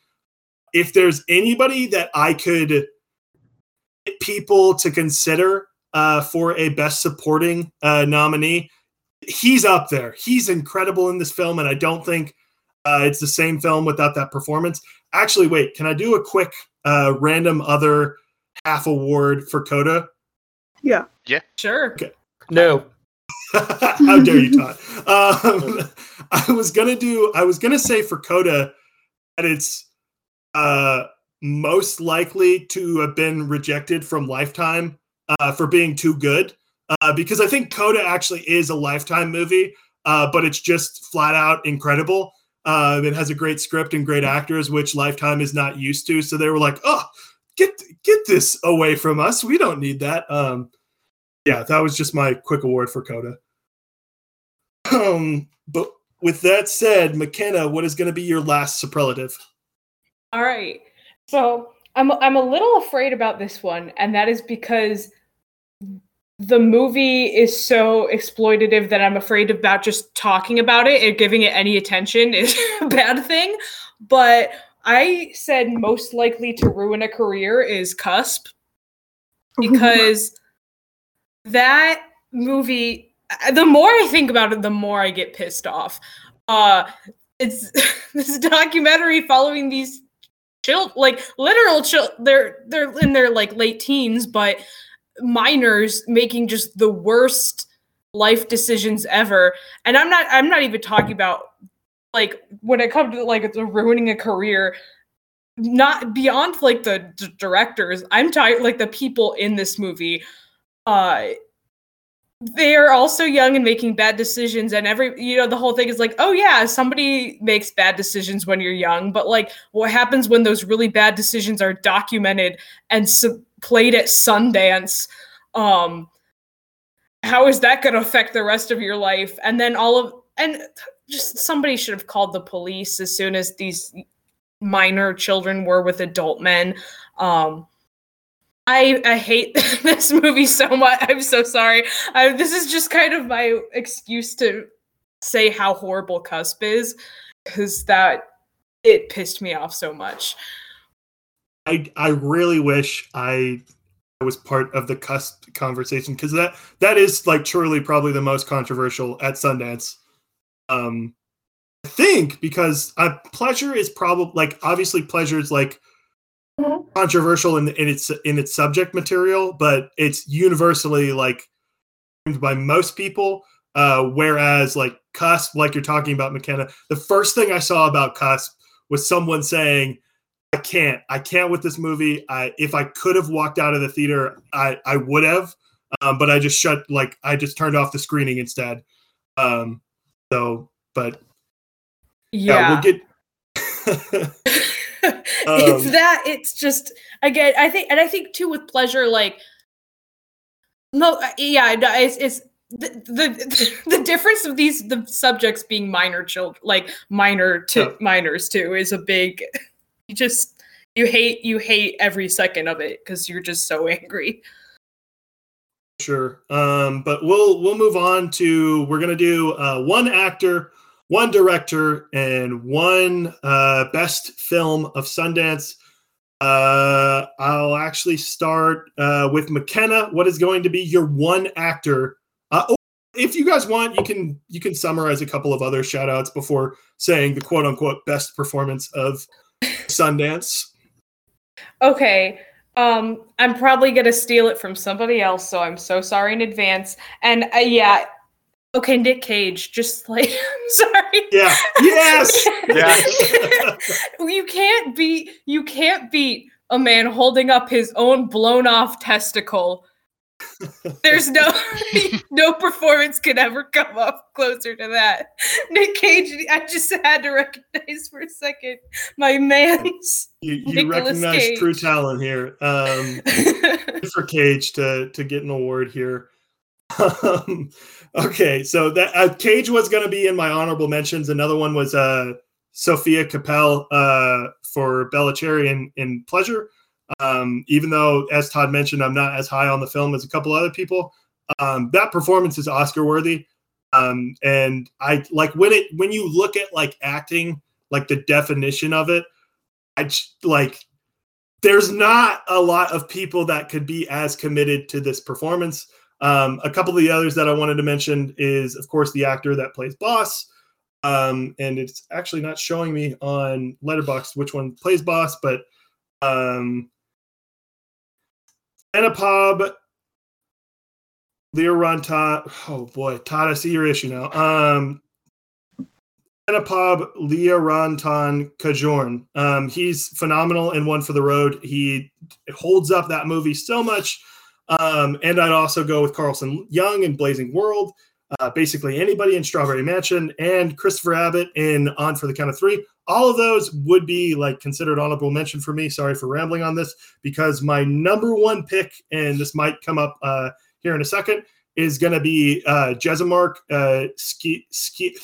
Speaker 1: If there's anybody that I could get people to consider uh, for a best supporting uh, nominee, he's up there. He's incredible in this film, and I don't think uh, it's the same film without that performance. Actually, wait, can I do a quick uh, random other half award for Coda?
Speaker 2: Yeah. Yeah.
Speaker 4: Sure.
Speaker 3: No.
Speaker 1: How dare you, Todd? Um, I was gonna do. I was gonna say for Coda that it's uh, most likely to have been rejected from Lifetime uh, for being too good, uh, because I think Coda actually is a Lifetime movie, uh, but it's just flat out incredible. Uh, it has a great script and great actors, which Lifetime is not used to. So they were like, "Oh, get get this away from us. We don't need that." Um, yeah, that was just my quick award for Coda. Um, but with that said, McKenna, what is going to be your last superlative?
Speaker 4: All right. So I'm I'm a little afraid about this one, and that is because the movie is so exploitative that I'm afraid about just talking about it and giving it any attention is a bad thing. But I said most likely to ruin a career is Cusp because that movie the more I think about it, the more I get pissed off. Uh it's this documentary following these chill like literal chill they're they're in their like late teens but minors making just the worst life decisions ever. And i'm not i'm not even talking about like when it comes to like the ruining a career not beyond like the d- directors. I'm talking like the people in this movie uh they are also young and making bad decisions and every you know the whole thing is like oh yeah somebody makes bad decisions when you're young but like what happens when those really bad decisions are documented and su- played at sundance? Um how is that going to affect the rest of your life? And then all of and just somebody should have called the police as soon as these minor children were with adult men. Um I, I hate this movie so much. I'm so sorry. I, this is just kind of my excuse to say how horrible Cusp is, because that it pissed me off so much.
Speaker 1: I I really wish I was part of the cusp conversation because that that is like truly probably the most controversial at Sundance. Um, I think because uh, pleasure is probably like obviously pleasure is like
Speaker 4: Mhm.
Speaker 1: controversial in, in its in its subject material, but it's universally like by most people. Uh, whereas like cusp, like you're talking about McKenna, the first thing I saw about cusp was someone saying, "I can't, I can't with this movie. I if I could have walked out of the theater, I I would have, um, but I just shut like I just turned off the screening instead. Um, so, but yeah, we'll get."
Speaker 4: it's
Speaker 1: Um,
Speaker 4: that it's just again i think and i think too with pleasure like no uh, yeah it's, it's the, the the difference of these the subjects being minor children like minor to
Speaker 1: Yeah.
Speaker 4: minors too is a big you just you hate you hate every second of it because you're just so angry
Speaker 1: Sure. Um, but we'll we'll move on to we're gonna do uh, one actor, one director, and one uh, best film of Sundance. Uh, I'll actually start uh, with McKenna. What is going to be your one actor? Uh, oh, if you guys want, you can you can summarize a couple of other shout outs before saying the quote unquote best performance of Sundance.
Speaker 4: Okay. Um, I'm probably gonna steal it from somebody else, so I'm so sorry in advance. And uh, yeah, okay, Nick Cage, just like I'm sorry.
Speaker 1: Yeah. Yes. yeah.
Speaker 4: you can't beat you can't beat a man holding up his own blown off testicle. There's no no performance could ever come up closer to that. Nick Cage, I just had to recognize for a second my man's.
Speaker 1: You, you recognize
Speaker 4: Cage.
Speaker 1: true talent here. Um, for Cage to to get an award here. Um, okay, so that uh, Cage was going to be in my honorable mentions. Another one was uh, Sofia Kappel uh, for Bella Cherry in, in Pleasure. Um, even though, as Todd mentioned, I'm not as high on the film as a couple other people. Um, that performance is Oscar worthy. Um, and I like when it when you look at like acting, like the definition of it, I just, like there's not a lot of people that could be as committed to this performance. Um, a couple of the others that I wanted to mention is, of course, the actor that plays Boss. Um, and it's actually not showing me on Letterboxd which one plays Boss, but um, Anapab Leoranta. Oh boy, Todd, I see your issue now. Um, Anapab Leoranton Kajorn. Um, he's phenomenal in One for the Road. He holds up that movie so much. Um, and I'd also go with Carlson Young in Blazing World. Uh, basically, anybody in Strawberry Mansion and Christopher Abbott in On for the Count of Three. All of those would be like considered honorable mention for me. Sorry for rambling on this because my number one pick, and this might come up uh, here in a second, is going to be uh, Jezimark uh, Ski Ski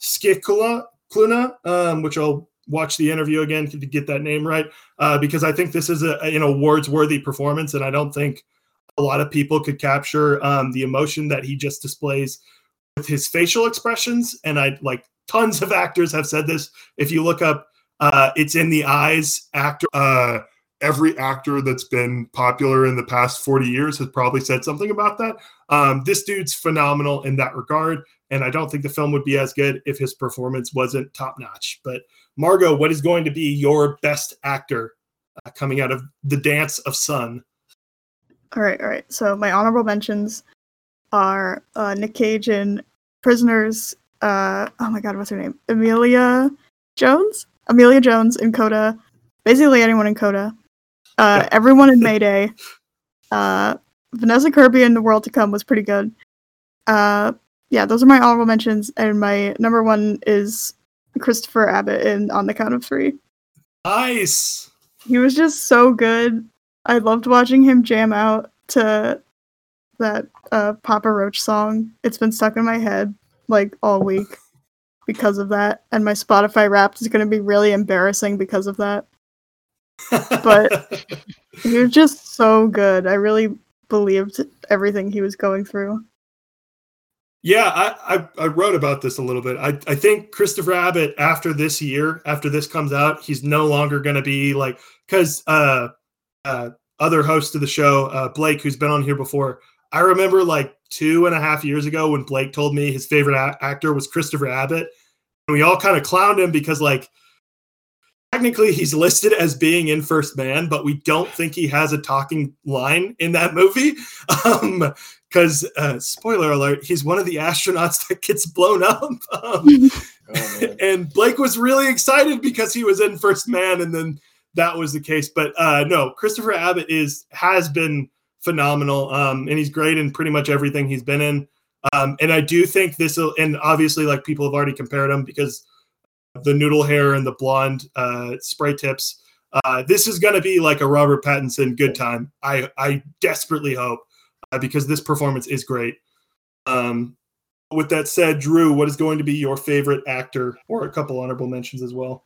Speaker 1: Skikula Kluna, um, which I'll watch the interview again to get that name right uh, because I think this is a, an awards worthy performance, and I don't think a lot of people could capture um, the emotion that he just displays with his facial expressions. And I like tons of actors have said this. If you look up, uh, it's in the eyes actor. Uh, every actor that's been popular in the past 40 years has probably said something about that. Um, this dude's phenomenal in that regard. And I don't think the film would be as good if his performance wasn't top notch. But Margot, what is going to be your best actor uh, coming out of the dance of Sun?
Speaker 2: All right, all right. So my honorable mentions are uh, Nick Cage in Prisoners. Uh, oh my God, what's her name? Emilia Jones. Emilia Jones in Coda. Basically anyone in Coda. Uh, everyone in Mayday. Uh, Vanessa Kirby in The World to Come was pretty good. Uh, yeah, those are my honorable mentions, and my number one is Christopher Abbott in On the Count of Three.
Speaker 1: Nice.
Speaker 2: He was just so good. I loved watching him jam out to that uh, Papa Roach song. It's been stuck in my head like all week because of that, and my Spotify Wrapped is going to be really embarrassing because of that. But- He was just so good. I really believed everything he was going through.
Speaker 1: Yeah, I, I, I wrote about this a little bit. I, I think Christopher Abbott, after this year, after this comes out, he's no longer going to be like, because uh, uh, other host of the show, uh, Blake, who's been on here before, I remember like two and a half years ago when Blake told me his favorite a- actor was Christopher Abbott. And we all kind of clowned him because, like, technically he's listed as being in First Man, but we don't think he has a talking line in that movie. Um, because uh, spoiler alert, he's one of the astronauts that gets blown up. Um,
Speaker 3: Oh,
Speaker 1: and Blake was really excited because he was in First Man, and then that was the case. But uh, no, Christopher Abbott is has been phenomenal, um, and he's great in pretty much everything he's been in. Um, and I do think this, and obviously, like people have already compared him because the noodle hair and the blonde uh, spray tips. Uh, this is going to be like a Robert Pattinson good time. I I desperately hope uh, because this performance is great. Um, with that said, Drew, what is going to be your favorite actor, or a couple honorable mentions as well?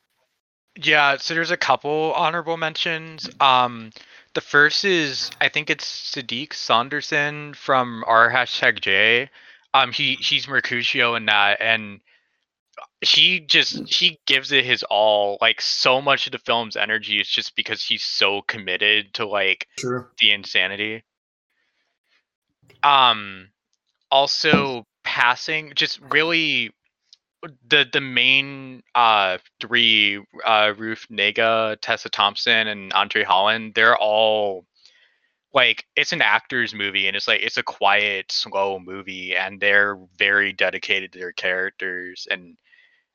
Speaker 5: Yeah, so there's a couple honorable mentions. Um, the first is I think it's Siddiq Saunderson from R hashtag J. Um, he he's Mercutio in that, and he just he gives it his all. Like so much of the film's energy is just because he's so committed to like
Speaker 1: Sure.
Speaker 5: the insanity. Um also passing just really the the main uh three uh Ruth Negga, Tessa Thompson and Andre Holland, they're all like it's an actor's movie and it's like it's a quiet, slow movie and they're very dedicated to their characters and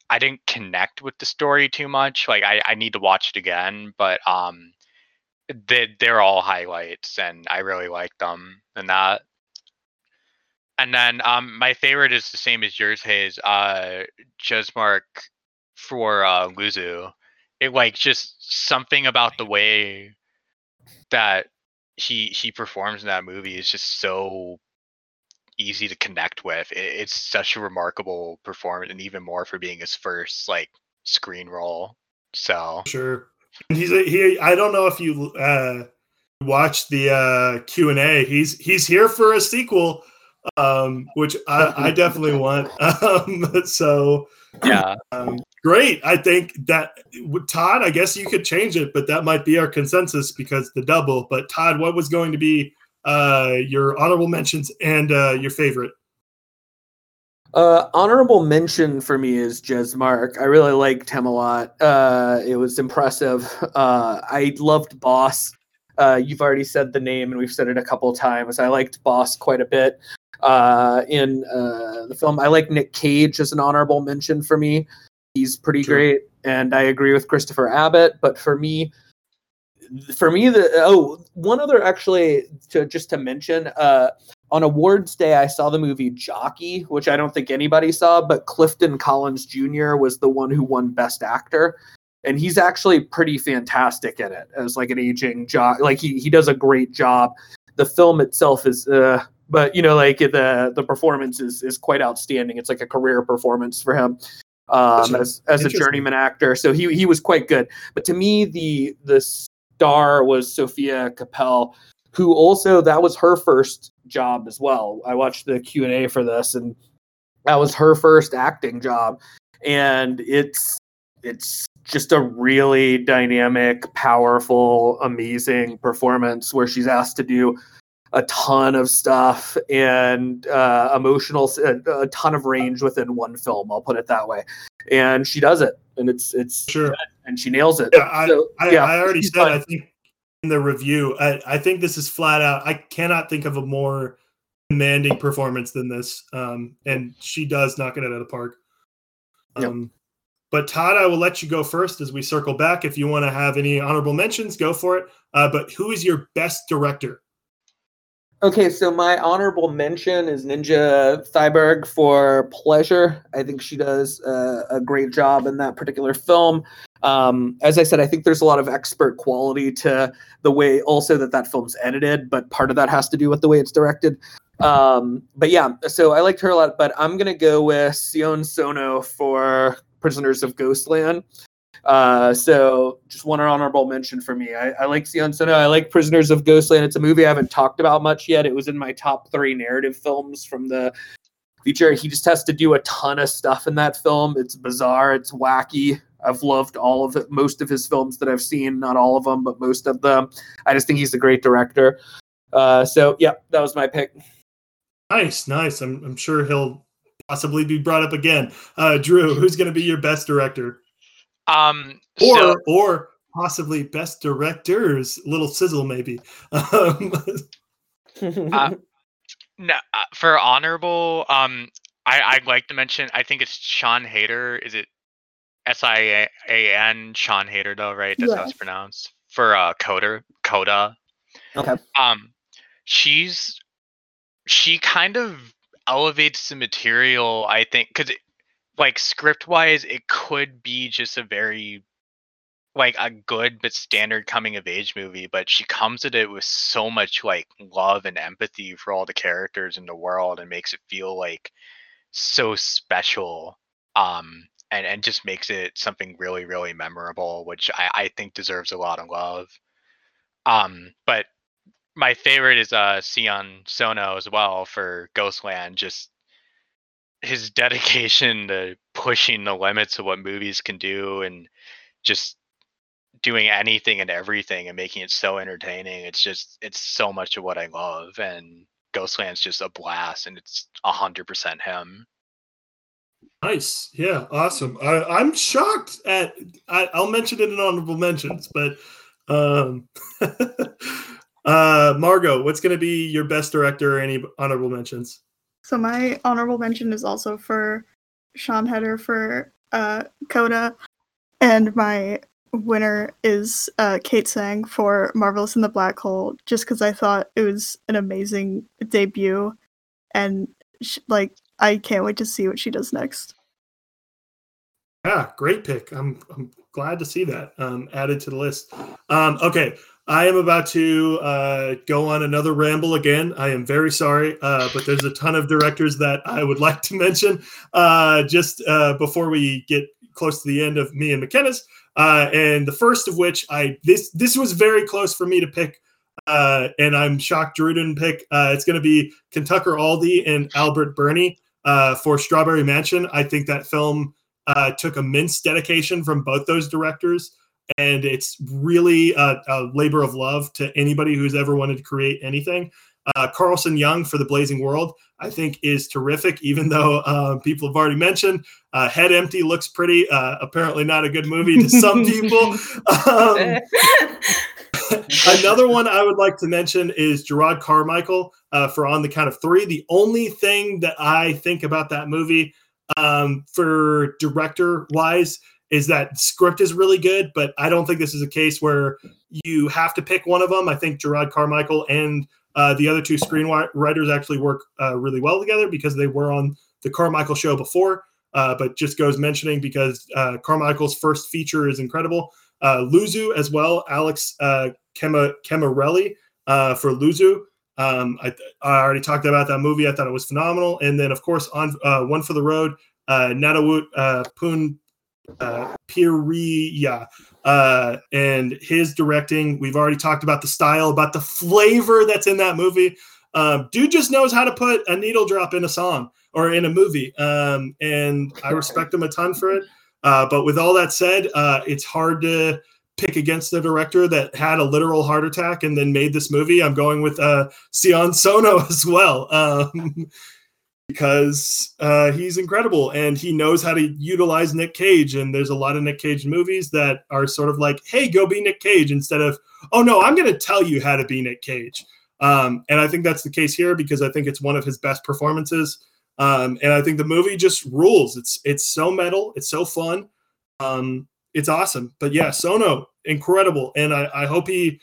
Speaker 5: I didn't connect with the story too much. Like I, I need to watch it again, but um they they're all highlights and I really like them and that. And then um my favorite is the same as yours, Hayes. Uh Jesmark for uh Luzzu. It like just something about the way that he he performs in that movie is just so easy to connect with. It, it's such a remarkable performance, and even more for being his first like screen role. So
Speaker 1: Sure. He's he. I don't know if you uh, watched the uh, Q and A. He's he's here for a sequel, um, which I, I definitely want. Um, so
Speaker 5: yeah,
Speaker 1: um, great. I think that Todd. I guess you could change it, but that might be our consensus because the double. But Todd, what was going to be uh, your honorable mentions and uh, your favorite?
Speaker 3: Uh, honorable mention for me is Jesmark. I really liked him a lot. Uh, it was impressive. Uh, I loved Boss. Uh, you've already said the name, and we've said it a couple of times. I liked Boss quite a bit uh, in uh, the film. I like Nick Cage as an honorable mention for me. He's pretty
Speaker 1: Sure.
Speaker 3: great, and I agree with Christopher Abbott. But for me, for me, the oh, one other actually to just to mention. Uh, on awards day i saw the movie jockey which i don't think anybody saw but clifton collins jr was the one who won best actor and he's actually pretty fantastic in it as like an aging jock like he, he does a great job the film itself is uh but you know like the the performance is is quite outstanding. It's like a career performance for him um as as a journeyman actor. So he he was quite good. But to me the the star was sofia kappel who also that was her first job as well. I watched the Q and A for this, and that was her first acting job, and it's it's just a really dynamic, powerful, amazing performance where she's asked to do a ton of stuff and uh, emotional, a, a ton of range within one film. I'll put it that way, and she does it, and it's it's
Speaker 1: Sure.
Speaker 3: and she nails it.
Speaker 1: Yeah, I,
Speaker 3: So,
Speaker 1: I,
Speaker 3: yeah,
Speaker 1: I already said.
Speaker 3: fun.
Speaker 1: I think in the review, I, I think this is flat out. I cannot think of a more demanding performance than this, um, and she does knock it out of the park.
Speaker 3: Yep.
Speaker 1: Um, but Todd, I will let you go first as we circle back. If you want to have any honorable mentions, go for it. Uh, but who is your best director?
Speaker 3: Okay, so my honorable mention is Ninja Thyberg for Pleasure. I think she does uh, a great job in that particular film. Um, as I said, I think there's a lot of expert quality to the way also that that film's edited, but part of that has to do with the way it's directed. Um, but yeah, so I liked her a lot, but I'm going to go with Sion Sono for Prisoners of Ghostland. Uh, so just one honorable mention for me. I, I like Sion Sono. I like Prisoners of Ghostland. It's a movie I haven't talked about much yet. It was in my top three narrative films from the feature. He just has to do a ton of stuff in that film. It's bizarre. It's wacky. I've loved all of it, most of his films that I've seen. Not all of them, but most of them. I just think he's a great director. Uh, so yeah, that was my pick.
Speaker 1: Nice, nice. I'm, I'm sure he'll possibly be brought up again. Uh, Drew, who's going to be your best director,
Speaker 5: um,
Speaker 1: or
Speaker 5: so
Speaker 1: or possibly best directors? Little sizzle, maybe. Um,
Speaker 5: Uh, no, uh, for honorable, um, I I'd like to mention. I think it's Sian Heder. Is it S I A N Sian Heder, though, right? That's how it's pronounced. For uh, Coda, Coda.
Speaker 3: Okay.
Speaker 5: Um, she's she kind of elevates the material. I think because like script wise, it could be just a very like a good but standard coming of age movie, but she comes at it with so much like love and empathy for all the characters in the world and makes it feel like so special. Um and, and just makes it something really, really memorable, which I, I think deserves a lot of love. Um, but my favorite is uh Sion Sono as well for Ghostland. Just his dedication to pushing the limits of what movies can do and just doing anything and everything and making it so entertaining. It's just it's so much of what I love and Ghostland's just a blast and it's a hundred percent him.
Speaker 1: Nice. Yeah, awesome. I, I'm shocked at I, I'll mention it in honorable mentions, but um uh Margot, what's gonna be your best director or any honorable mentions?
Speaker 2: So my honorable mention is also for Sian Heder for uh, Coda, and my winner is uh, Kate Tsang for Marvelous in the Black Hole, just because I thought it was an amazing debut, and like I can't wait to see what she does next.
Speaker 1: Yeah, great pick. I'm I'm glad to see that um, added to the list. Um, okay, I am about to uh, go on another ramble again. I am very sorry, uh, but there's a ton of directors that I would like to mention uh, just uh, before we get close to the end of me and McKenna's. Uh, and the first of which I this this was very close for me to pick, uh, and I'm shocked Drew didn't pick. it's going to be Kentucker Audley and Albert Birney for Strawberry Mansion. I think that film took immense dedication from both those directors and it's really a, a, labor of love to anybody who's ever wanted to create anything. Uh, Carlson Young for the Blazing World, I think, is terrific. Even though uh, people have already mentioned uh, Head Empty looks pretty. Uh, apparently, not a good movie to some people. Um, another one I would like to mention is Jerrod Carmichael uh, for On the Count of Three. The only thing that I think about that movie um, for director wise is that script is really good, but I don't think this is a case where you have to pick one of them. I think Jerrod Carmichael and uh, the other two screenwriters actually work uh, really well together because they were on the Carmichael show before. Uh, but just goes mentioning because uh, Carmichael's first feature is incredible. Uh, Luzzu as well, Alex uh, Kema, Camilleri for Luzzu. Um, I, I, already talked about that movie. I thought it was phenomenal. And then, of course, on One for the Road, uh, Nattawut Poon uh, Piriya, uh, and his directing. We've already talked about the style, about the flavor that's in that movie. Um, dude just knows how to put a needle drop in a song or in a movie, um, and I respect him a ton for it. Uh, but with all that said, uh, it's hard to pick against the director that had a literal heart attack and then made this movie. I'm going with uh, Sion Sono as well. Um, because uh, he's incredible and he knows how to utilize Nick Cage. And there's a lot of Nick Cage movies that are sort of like, hey, go be Nick Cage instead of, oh no, I'm going to tell you how to be Nick Cage. Um, and I think that's the case here because I think it's one of his best performances. Um, and I think the movie just rules. It's it's so metal, it's so fun, um, it's awesome. But yeah, Sono, incredible, and I, I hope he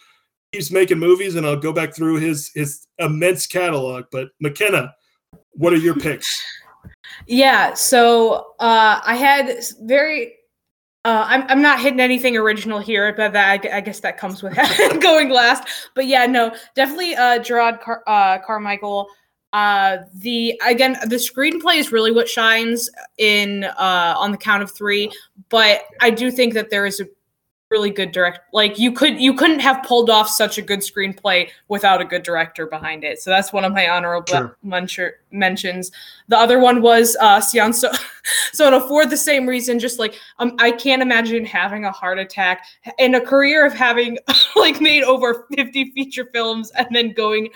Speaker 1: keeps making movies. And I'll go back through his his immense catalog. But McKenna, what are your picks?
Speaker 4: Yeah, so uh, I had very. Uh, I'm I'm not hitting anything original here, but that I, I guess that comes with going last. But yeah, no, definitely uh, Jerrod Car- uh, Carmichael. Uh, the again, the screenplay is really what shines in uh, on the count of three. But I do think that there is a really good direct like you could you couldn't have pulled off such a good screenplay without a good director behind it. So that's one of my honorable sure. mentions. The other one was uh Sion so so for the same reason just like um, i can't imagine having a heart attack in a career of having like made over 50 feature films and then going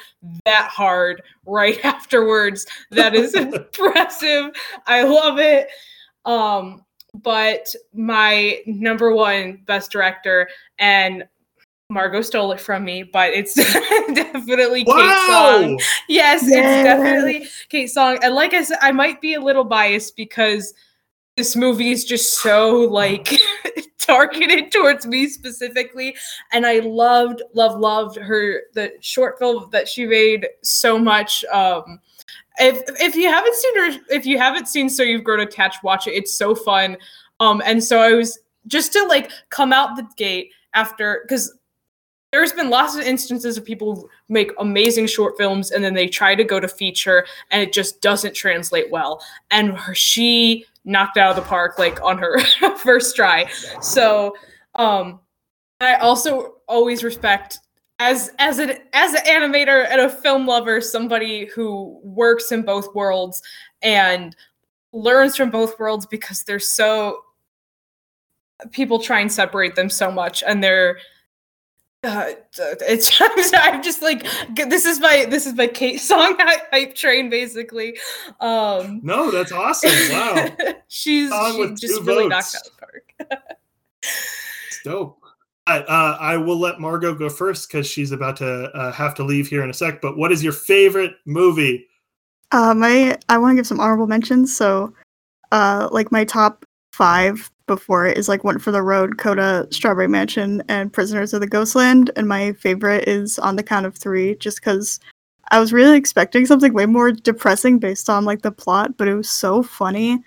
Speaker 4: that hard right afterwards. That is impressive. I love it. Um but my number one best director and Margot stole it from me, but it's definitely wow! Kate Tsang. Yes, it's definitely Kate Tsang. And like I said, I might be a little biased because this movie is just so like targeted towards me specifically. And I loved, loved, loved her the short film that she made so much. Um if if you haven't seen her, if you haven't seen So You've Grown Attached, watch it. It's so fun. Um, and so I was just to like come out the gate after because there's been lots of instances of people make amazing short films and then they try to go to feature and it just doesn't translate well. And her, she knocked out of the park like on her first try. So um I also always respect as as an as an animator and a film lover, somebody who works in both worlds and learns from both worlds because they're so people try and separate them so much and they're uh, it's I'm just like this is my this is my Kate Tsang hype train basically. Um
Speaker 1: No, that's awesome. Wow.
Speaker 4: she's she just
Speaker 1: two
Speaker 4: really knocked out the park.
Speaker 1: It's dope. Uh, I will let Margot go first because she's about to uh, have to leave here in a sec. But what is your favorite movie?
Speaker 2: Uh, my I want to give some honorable mentions. So, uh, like my top five before it is like One for the Road, Coda, Strawberry Mansion, and Prisoners of the Ghostland. And my favorite is On the Count of Three, just because I was really expecting something way more depressing based on like the plot, but it was so funny.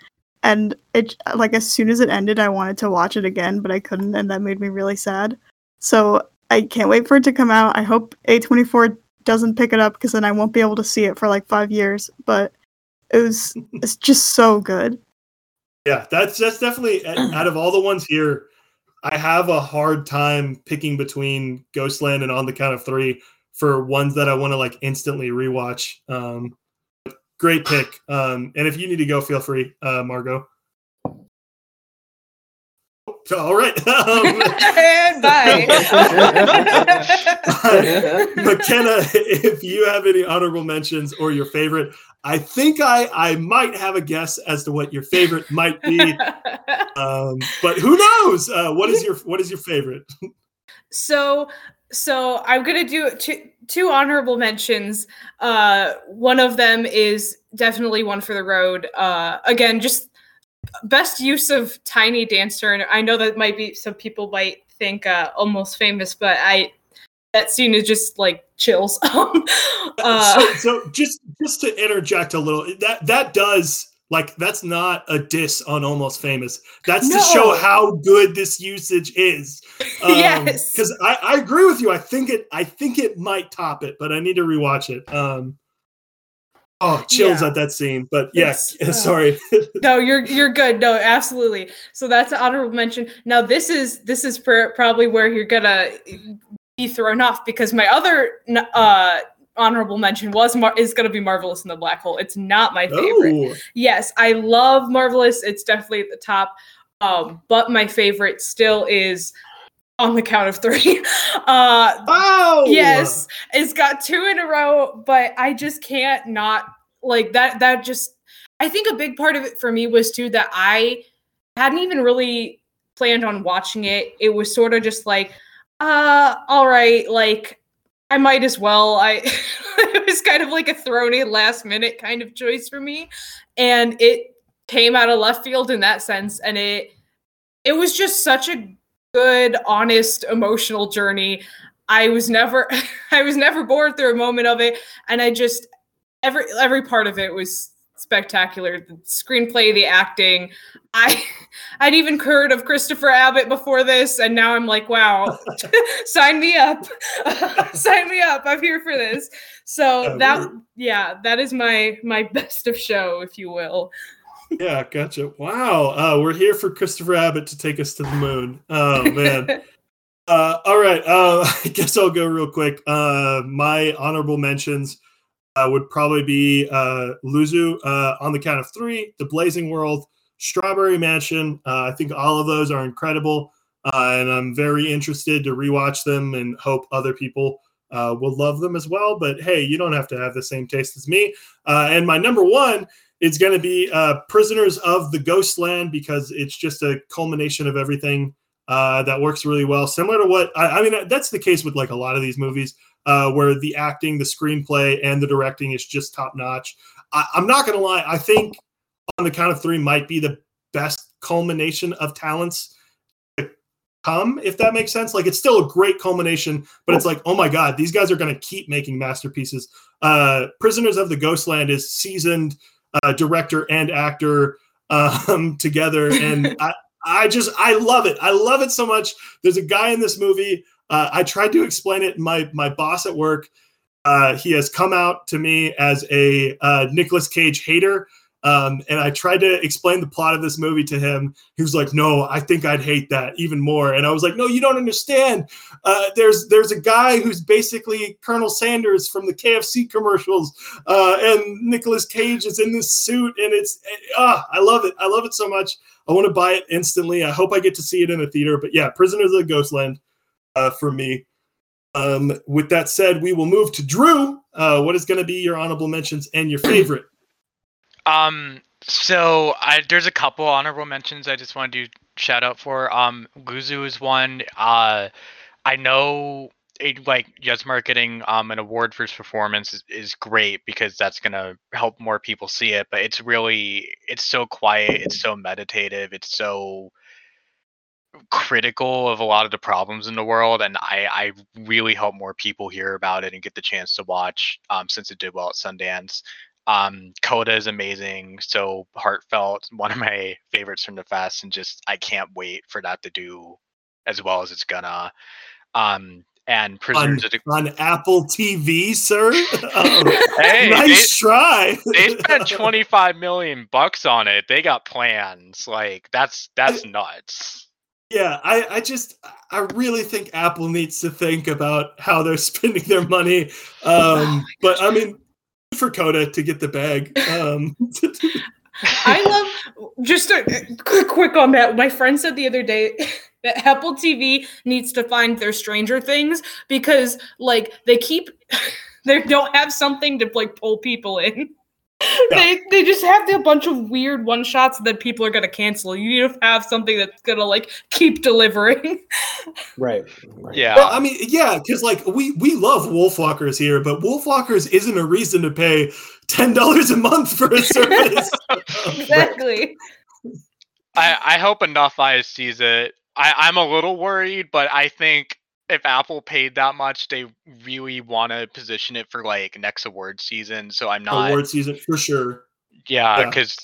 Speaker 2: And it like as soon as it ended, I wanted to watch it again, but I couldn't, and that made me really sad. So I can't wait for it to come out. I hope A24 doesn't pick it up because then I won't be able to see it for like five years. But it was it's just so good.
Speaker 1: Yeah, that's that's definitely out of all the ones here. I have a hard time picking between Ghostland and On the Count of Three for ones that I want to like instantly rewatch. Um, great pick. Um, and if you need to go, feel free, uh, Margot. All right. Um,
Speaker 4: and bye.
Speaker 1: McKenna, if you have any honorable mentions or your favorite, I think I I might have a guess as to what your favorite might be. Um, but who knows? Uh, what is your what is your favorite?
Speaker 4: so so i'm gonna do two two honorable mentions. Uh one of them is definitely one for the road. Uh again just best use of tiny dancer. And i know that might be some people might think uh almost famous but i that scene is just like chills. Um uh
Speaker 1: so, so just just to interject a little, that that does like that's not a diss on Almost Famous. That's to show how good this usage is.
Speaker 4: Yes.
Speaker 1: because I, I agree with you. I think it I think it might top it, but I need to rewatch it. Um, oh, chills
Speaker 4: Yeah.
Speaker 1: at that scene. But yeah,
Speaker 4: uh,
Speaker 1: sorry.
Speaker 4: no you're you're good no absolutely so that's an honorable mention now this is this is per, probably where you're gonna be thrown off because my other uh honorable mention was Mar- is gonna be marvelous in the black hole. It's not my favorite.
Speaker 1: Oh,
Speaker 4: yes i love marvelous. It's definitely at the top. Um but my favorite still is on the count of three. Uh
Speaker 1: wow.
Speaker 4: yes it's got two in a row but i just can't not like that that just i think a big part of it for me was too that i hadn't even really planned on watching it. It was sort of just like uh all right like i might as well. I it was kind of like a thrown in last minute kind of choice for me and it came out of left field in that sense and it it was just such a good honest emotional journey. I was never i was never bored through a moment of it and i just every every part of it was spectacular the screenplay the acting i i'd even heard of christopher abbott before this and now i'm like wow sign me up sign me up i'm here for this so
Speaker 1: Yeah,
Speaker 4: that yeah that is my my best of show if you will
Speaker 1: Yeah, gotcha. Wow. Uh, we're here for Christopher Abbott to take us to the moon. Oh man. Uh, all right. Uh, I guess I'll go real quick. Uh, my honorable mentions uh, would probably be uh, Luzzu uh, on the count of three, The Blazing World, Strawberry Mansion. Uh, I think all of those are incredible, uh, and I'm very interested to rewatch them and hope other people uh, will love them as well. But hey, you don't have to have the same taste as me. And my number one is going to be Prisoners of the Ghostland because it's just a culmination of everything that works really well. Similar to what I, I mean, that's the case with like a lot of these movies uh, where the acting, the screenplay, and the directing is just top notch. I, I'm not going to lie. I think on the count of three might be the best culmination of talents to come, if that makes sense. Like it's still a great culmination, but it's like, oh my god, these guys are going to keep making masterpieces. Uh, Prisoners of the Ghostland is seasoned uh, director and actor um, together, and I, I just I love it. I love it so much. There's a guy in this movie. Uh, I tried to explain it. My my boss at work, uh, he has come out to me as a uh, Nicolas Cage hater. Um, and I tried to explain the plot of this movie to him. He was like, "No, I think I'd hate that even more." And I was like, "No, you don't understand. Uh, there's there's a guy who's basically Colonel Sanders from the KFC commercials, uh, and Nicolas Cage is in this suit, and it's ah, I love it. I love it so much. I want to buy it instantly. I hope I get to see it in a theater. But yeah, Prisoners of the Ghostland uh, for me. Um, with that said, we will move to Drew. Uh, what is going to be your honorable mentions and your favorite?
Speaker 5: Um, so I there's a couple honorable mentions I just wanted to shout out for. Um, Luzzu is one. Uh, I know it, like Jesmark getting um an award for his performance is, is great because that's gonna help more people see it. But it's really it's so quiet, it's so meditative, it's so critical of a lot of the problems in the world and I, I really hope more people hear about it and get the chance to watch um, since it did well at Sundance. Um, Coda is amazing, so heartfelt, one of my favorites from the fest, and just I can't wait for that to do as well as it's gonna. Um, and
Speaker 1: On,
Speaker 5: Prisoners of the
Speaker 1: on Apple TV, sir. Um,
Speaker 5: Hey,
Speaker 1: nice try.
Speaker 5: they spent 25 million bucks on it. They got plans. Like that's that's nuts.
Speaker 1: Yeah, I, I just I really think Apple needs to think about how they're spending their money.
Speaker 5: Oh
Speaker 1: Um, but I mean, for Coda to get the bag. Um,
Speaker 4: I love just a quick, quick on that. My friend said the other day that Apple TV needs to find their Stranger Things because like they keep they don't have something to like pull people in. They they just have a bunch of weird one shots that people are gonna cancel. You need to have something that's gonna like keep delivering.
Speaker 3: Right. right.
Speaker 5: Yeah.
Speaker 1: well, I mean, yeah, because like we we love Wolfwalkers here, but Wolfwalkers isn't a reason to pay ten dollars a month for a service.
Speaker 4: exactly.
Speaker 5: I, I hope enough eyes sees it. I, I'm a little worried, but I think if Apple paid that much, they really want to position it for like next award season. So I'm not.
Speaker 1: Award season for sure.
Speaker 5: Yeah,
Speaker 1: Yeah.
Speaker 5: because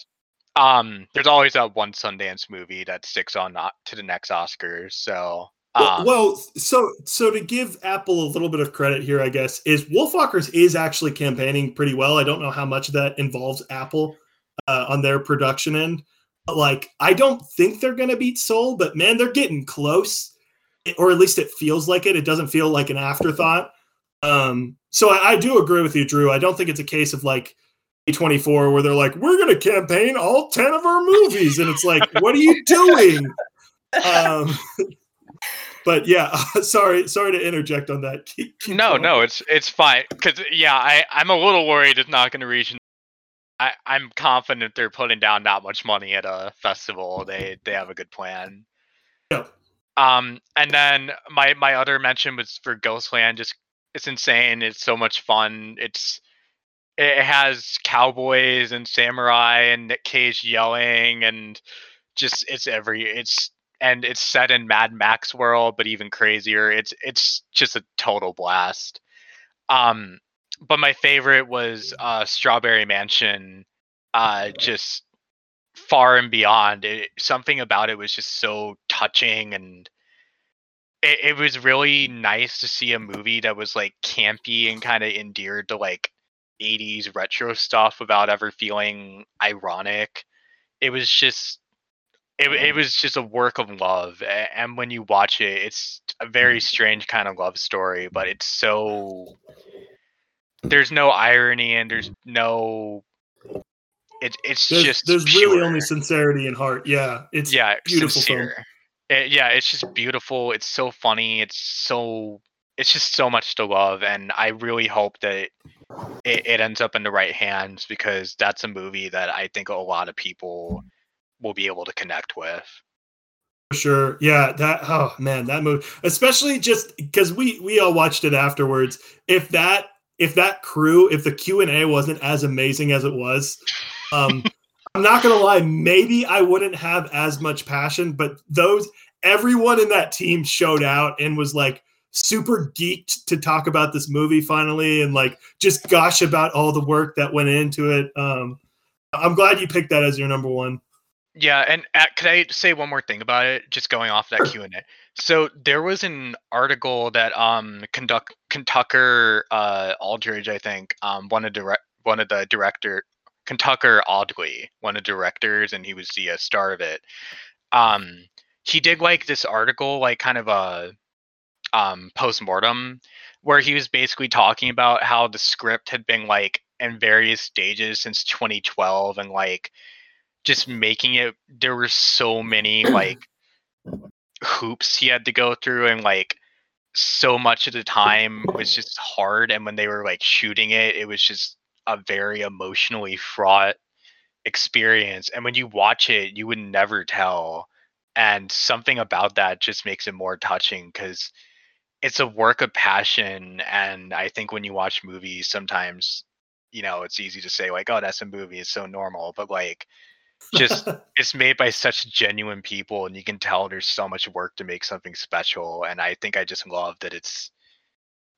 Speaker 5: um, there's always that one Sundance movie that sticks on not to the next Oscars. So
Speaker 1: Well,
Speaker 5: um,
Speaker 1: well, so so to give Apple a little bit of credit here, I guess, is Wolfwalkers is actually campaigning pretty well. I don't know how much of that involves Apple uh, on their production end, but like I don't think they're gonna beat Soul, but man, they're getting close, or at least it feels like it. It doesn't feel like an afterthought. Um, so I, I do agree with you, Drew. I don't think it's a case of like A24 where they're like, we're gonna campaign all 10 of our movies, and it's like, what are you doing? Um, but yeah, sorry, sorry to interject on that. Keep- keep
Speaker 5: no,
Speaker 1: going.
Speaker 5: no, it's it's fine. Because yeah, I I'm a little worried it's not going to reach. I I'm confident they're putting down that much money at a festival. They they have a good plan.
Speaker 1: Yeah.
Speaker 5: Um, and then my my other mention was for Ghostland. Just it's insane. It's so much fun. It's it has cowboys and samurai and Nick Cage yelling and just it's every it's and it's set in Mad Max world, but even crazier. It's it's just a total blast. Um, but my favorite was uh, Strawberry Mansion. Uh, just far and beyond. It, something about it was just so touching, and it, it was really nice to see a movie that was like campy and kind of endeared to like 80s retro stuff without ever feeling ironic. It was just it, it mm-hmm. was just a work of love and when you watch it it's a very mm-hmm. strange kind of love story but it's so mm. there's no irony and there's no it, it's
Speaker 1: There's,
Speaker 5: just
Speaker 1: there's really only sincerity and heart. Yeah, it's
Speaker 5: yeah
Speaker 1: beautiful film.
Speaker 5: It- yeah it's just beautiful it's so funny it's so it's just so much to love and i really hope that it, it ends up in the right hands because that's a movie that i think a lot of people will be able to connect with
Speaker 1: For sure. Yeah, that oh man, that movie, especially just because we we all watched it afterwards. If that if that crew, if the Q and A wasn't as amazing as it was, um, I'm not gonna lie, maybe I wouldn't have as much passion. But those everyone in that team showed out and was like super geeked to talk about this movie finally and like just gush about all the work that went into it. Um, I'm glad you picked that as your number one.
Speaker 5: Yeah, and uh, could I say one more thing about it? Just going off that Q and A. So there was an article that um conduct Kentucker uh Aldridge, I think, um one of direct one of the director Kentucker Audley, one of the directors, and he was the uh, star of it. Um, he did like this article, like kind of a um post mortem, where he was basically talking about how the script had been like in various stages since 2012, and like just making it. There were so many like hoops he had to go through, and like so much of the time was just hard and when they were like shooting it it was just a very emotionally fraught experience and when you watch it you would never tell and something about that just makes it more touching because it's a work of passion and i think when you watch movies sometimes you know it's easy to say like oh that's a movie it's so normal but like just it's made by such genuine people and you can tell there's so much work to make something special and i think i just love that it's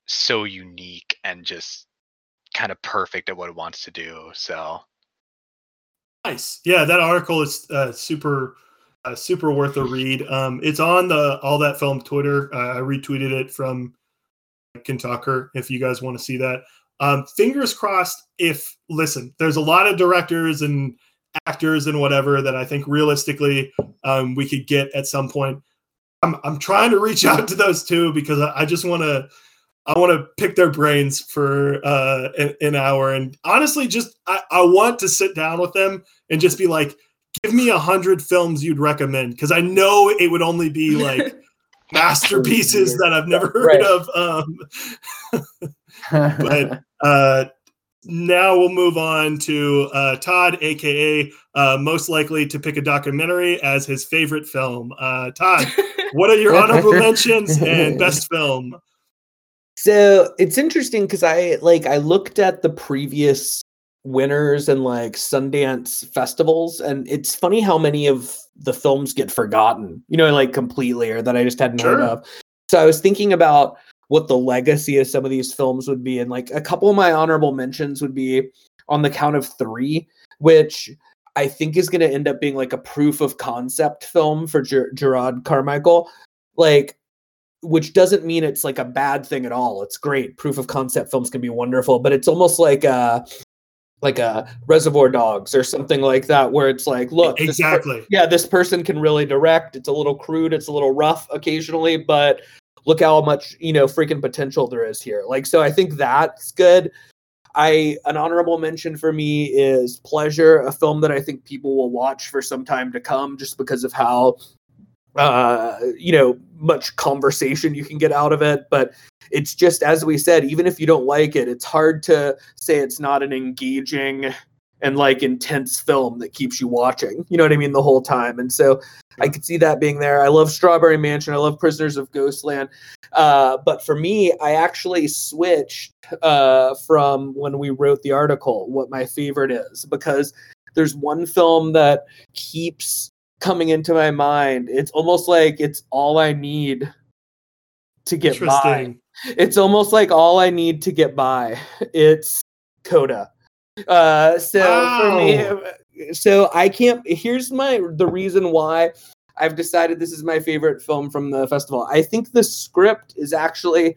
Speaker 5: so unique and just kind of perfect at what it wants to do so
Speaker 1: Nice. Yeah, that article is uh, super, uh, super worth a read. Um, it's on the All That Film Twitter. Uh, I retweeted it from Kentucker. If you guys want to see that, um, fingers crossed. If listen, there's a lot of directors and actors and whatever that I think realistically um, we could get at some point. I'm I'm trying to reach out to those two because I, I just want to I want to pick their brains for uh, an, an hour and honestly, just I, I want to sit down with them and just be like, give me a hundred films you'd recommend because I know it would only be like masterpieces that I've never heard
Speaker 3: Right.
Speaker 1: of. Um, but uh, now we'll move on to uh, Todd, aka uh, most likely to pick a documentary as his favorite film. Uh, Todd, what are your honorable mentions and best film?
Speaker 3: So it's interesting because I like I looked at the previous winners and like Sundance festivals, and it's funny how many of the films get forgotten, you know, like completely or that I just hadn't heard of. So I was thinking about what the legacy of some of these films would be, and like a couple of my honorable mentions would be on the count of three, which I think is going to end up being like a proof of concept film for Ger- Jerrod Carmichael. Like which doesn't mean it's like a bad thing at all. It's great. Proof of concept films can be wonderful, but it's almost like a like a Reservoir Dogs or something like that, where it's like, look, this per-
Speaker 1: Exactly.
Speaker 3: yeah, this person can really direct. It's a little crude, it's a little rough occasionally, but look how much you know freaking potential there is here. Like, so I think that's good. I an honorable mention for me is Pleasure, a film that I think people will watch for some time to come, just because of how uh you know much conversation you can get out of it. But it's just as we said even if you don't like it it's hard to say it's not an engaging and like intense film that keeps you watching. You know what i mean? The whole time. And so i could see that being there. I love strawberry mansion. I love prisoners of ghostland. Uh, but for me i actually switched uh, from when we wrote the article what my favorite is. Because there's one film that keeps coming into my mind it's almost like it's all i need to get by it's almost like all I need to get by. It's Coda. Uh, so for me, so I can't. Here's my the reason why I've decided this is my favorite film from the festival. I think the script is actually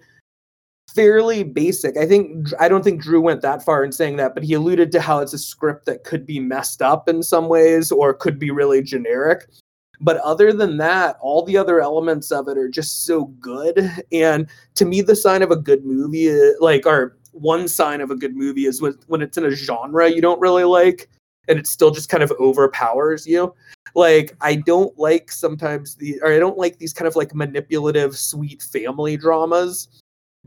Speaker 3: fairly basic. I think I don't think Drew went that far in saying that, but he alluded to how it's a script that could be messed up in some ways or could be really generic. But other than that, all the other elements of it are just so good. And to me, the sign of a good movie, like, or one sign of a good movie is when, when it's in a genre you don't really like and it still just kind of overpowers you. Like, I don't like sometimes the, or I don't like these kind of like manipulative, sweet family dramas,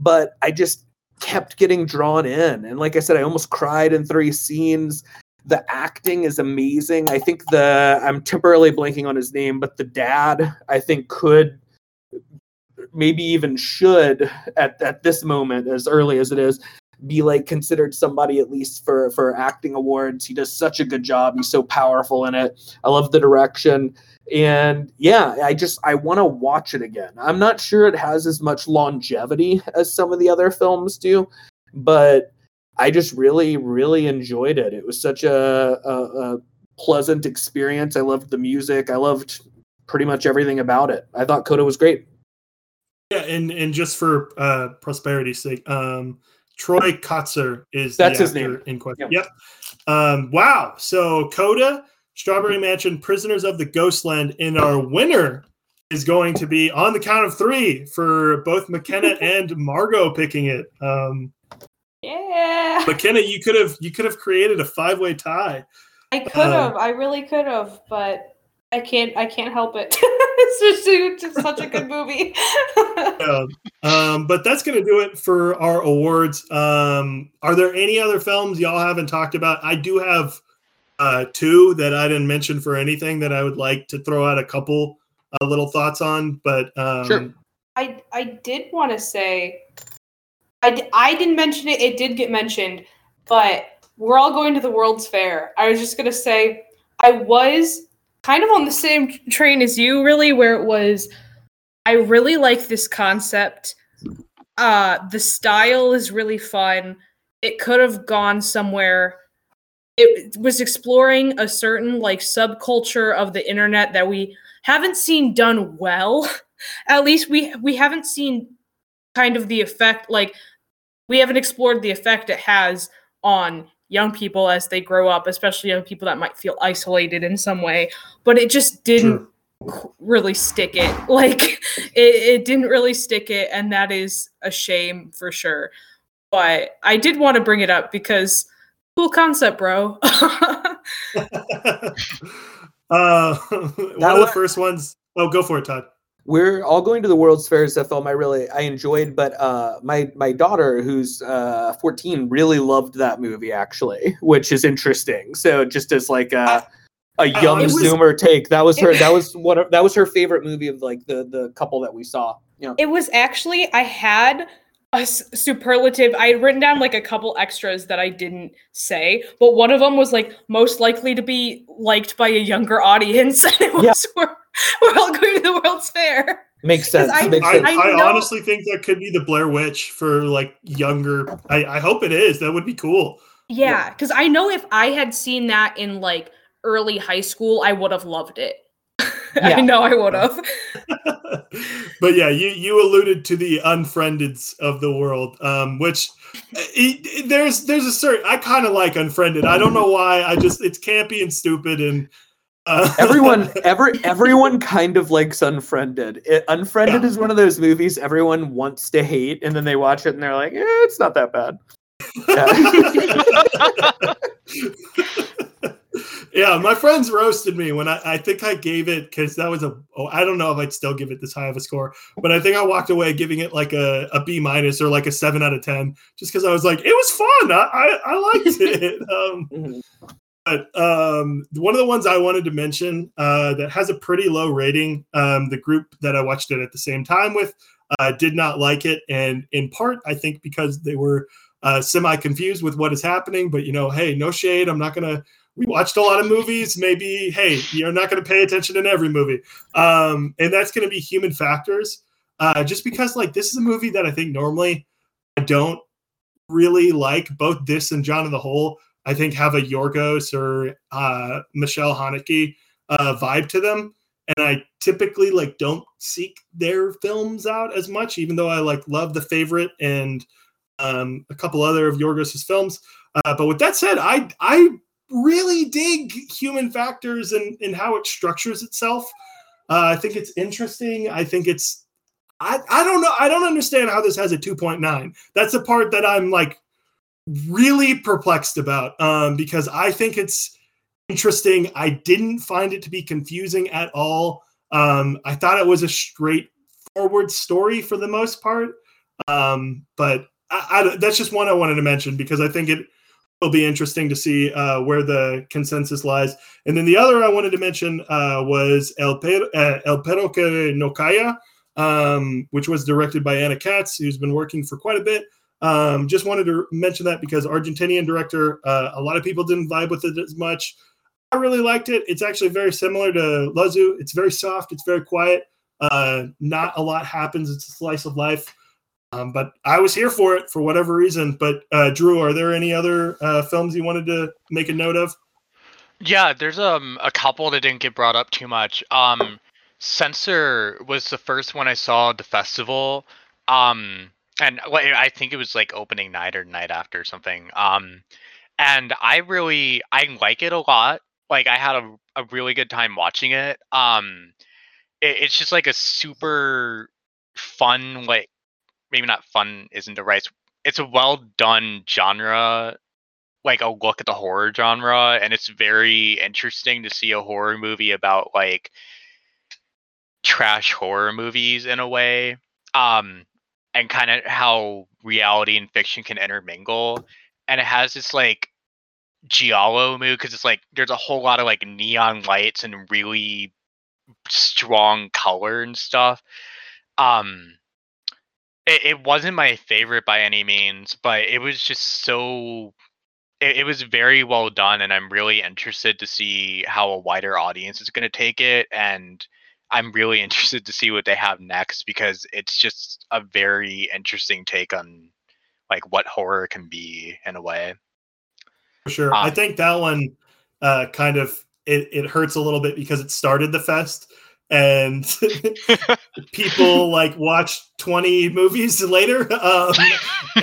Speaker 3: but I just kept getting drawn in. And like I said, I almost cried in three scenes. The acting is amazing. I think the, I'm temporarily blanking on his name, but the dad, I think, could maybe even should at, at this moment as early as it is be like considered somebody at least for for acting awards. He does such a good job. He's so powerful in it. I love the direction. And yeah i just i want to watch it again. I'm not sure it has as much longevity as some of the other films do but i just really really enjoyed it. It was such a, a, a pleasant experience. I loved the music. I loved pretty much everything about it. I thought coda was great.
Speaker 1: Yeah, and and just for uh, prosperity's sake, um, Troy Kotsur is
Speaker 3: That's
Speaker 1: the
Speaker 3: his
Speaker 1: actor
Speaker 3: name.
Speaker 1: in question.
Speaker 3: Yep.
Speaker 1: Yep. Um, wow. So Coda, Strawberry Mansion, Prisoners of the Ghostland, and our winner is going to be on the count of three for both McKenna and Margot picking it. Um,
Speaker 4: Yeah.
Speaker 1: McKenna, you could have you could have created a five way tie.
Speaker 4: I could have. I really could have, but I can't. I can't help it. it's just it's just such a good movie.
Speaker 1: Yeah. Um, but that's going to do it for our awards. Um, are there any other films y'all haven't talked about? I do have uh, two that I didn't mention for anything that I would like to throw out a couple uh, little thoughts on. But um,
Speaker 3: Sure.
Speaker 4: I I did want to say, I I didn't mention it. It did get mentioned, but we're all going to the World's Fair. I was just gonna say, I was kind of on the same train as you, really, where it was. I really like this concept. Uh, the style is really fun. It could have gone somewhere. It was exploring a certain like subculture of the internet that we haven't seen done well. At least we we haven't seen kind of the effect like we haven't explored the effect it has on young people as they grow up, especially young people that might feel isolated in some way. But it just didn't qu- really stick it. Like it, it didn't really stick it, and that is a shame for sure. But I did want to bring it up because cool concept, bro.
Speaker 1: uh, one of the first ones. Oh, go for it, Todd.
Speaker 3: We're all going to the World's Fair is a film I really I enjoyed, but uh, my my daughter, who's uh, 14, really loved that movie actually, which is interesting. So just as like a a young
Speaker 1: it was-
Speaker 3: Zoomer take, that was her that was what that was her favorite movie of like the the couple that we saw. Know,
Speaker 4: It was actually I had a s- superlative. I had written down like a couple extras that I didn't say, but one of them was like most likely to be liked by a younger audience, and it was
Speaker 3: Yeah.
Speaker 4: we're, we're all going to the World's Fair.
Speaker 3: makes sense.
Speaker 4: I-
Speaker 3: makes sense.
Speaker 1: I,
Speaker 4: I know-
Speaker 1: honestly think that could be the Blair Witch for like younger. I, I hope it is. That would be cool.
Speaker 4: Yeah, because I know if I had seen that in like early high school, I would have loved it.
Speaker 3: Yeah.
Speaker 4: I know I would have.
Speaker 1: but yeah, you you alluded to the unfriendeds of the world, um, which it, it- there's there's a certain I kind of like unfriended. I don't know why. I just it's campy and stupid and uh,
Speaker 3: everyone every everyone kind of likes unfriended it, unfriended
Speaker 1: Yeah.
Speaker 3: is one of those movies everyone wants to hate and then they watch it and they're like eh, it's not that bad Yeah.
Speaker 1: Yeah, my friends roasted me when I, I think I gave it because that was a oh I don't know if I'd still give it this high of a score, but I think I walked away giving it like a, a B minus or like a seven out of ten just because I was like it was fun I I, I liked it. Um,
Speaker 3: Mhm.
Speaker 1: but um, one of the ones I wanted to mention uh, that has a pretty low rating, um, the group that I watched it at the same time with uh, did not like it, and in part I think because they were uh, semi confused with what is happening. But you know, hey, no shade. I'm not gonna. We watched a lot of movies. Maybe, hey, you're not gonna pay attention in every movie, um, and that's gonna be human factors. Uh, just because, like, this is a movie that I think normally I don't really like. Both this and John of the Hole, I think, have a Yorgos or uh, Michelle Haneke uh, vibe to them, and I typically like don't seek their films out as much, even though I like love The Favorite and um, a couple other of Yorgos's films. Uh, but with that said, I I really dig human factors and, and how it structures itself. Uh, I think it's interesting. I think it's I, I don't know. I don't understand how this has a 2.9. That's the part that I'm like really perplexed about um, because I think it's interesting. I didn't find it to be confusing at all. Um, I thought it was a straightforward story for the most part. Um, but I, I, that's just one I wanted to mention because I think it will be interesting to see uh, where the consensus lies. And then the other I wanted to mention uh, was El, per- uh, El Perro que no calla, um, which was directed by Ana Katz, who's been working for quite a bit. Um, just wanted to mention that because Argentinian director, uh, a lot of people didn't vibe with it as much. I really liked it. It's actually very similar to Luzzu. It's very soft. It's very quiet. Uh, not a lot happens. It's a slice of life. Um, but I was here for it for whatever reason. But uh, Drew, are there any other uh, films you wanted to make a note of?
Speaker 5: Yeah, there's um a couple that didn't get brought up too much. Um, Censor was the first one I saw at the festival. Um, and I think it was like opening night or night after or something. Um, and I really I like it a lot. Like I had a, a really good time watching it. Um, it, it's just like a super fun like maybe not fun isn't the right. It's a well done genre like a look at the horror genre and it's very interesting to see a horror movie about like trash horror movies in a way um and kind of how reality and fiction can intermingle and it has this like giallo mood because it's like there's a whole lot of like neon lights and really strong color and stuff um it, it wasn't my favorite by any means but it was just so it, was very well done and i'm really interested to see how a wider audience is going to take it and i'm really interested to see what they have next because it's just a very interesting take on like what horror can be in a way
Speaker 1: For sure. I
Speaker 5: Um,
Speaker 1: think that one uh, kind of it, it hurts a little bit because it started the fest and people like watched 20 movies later um,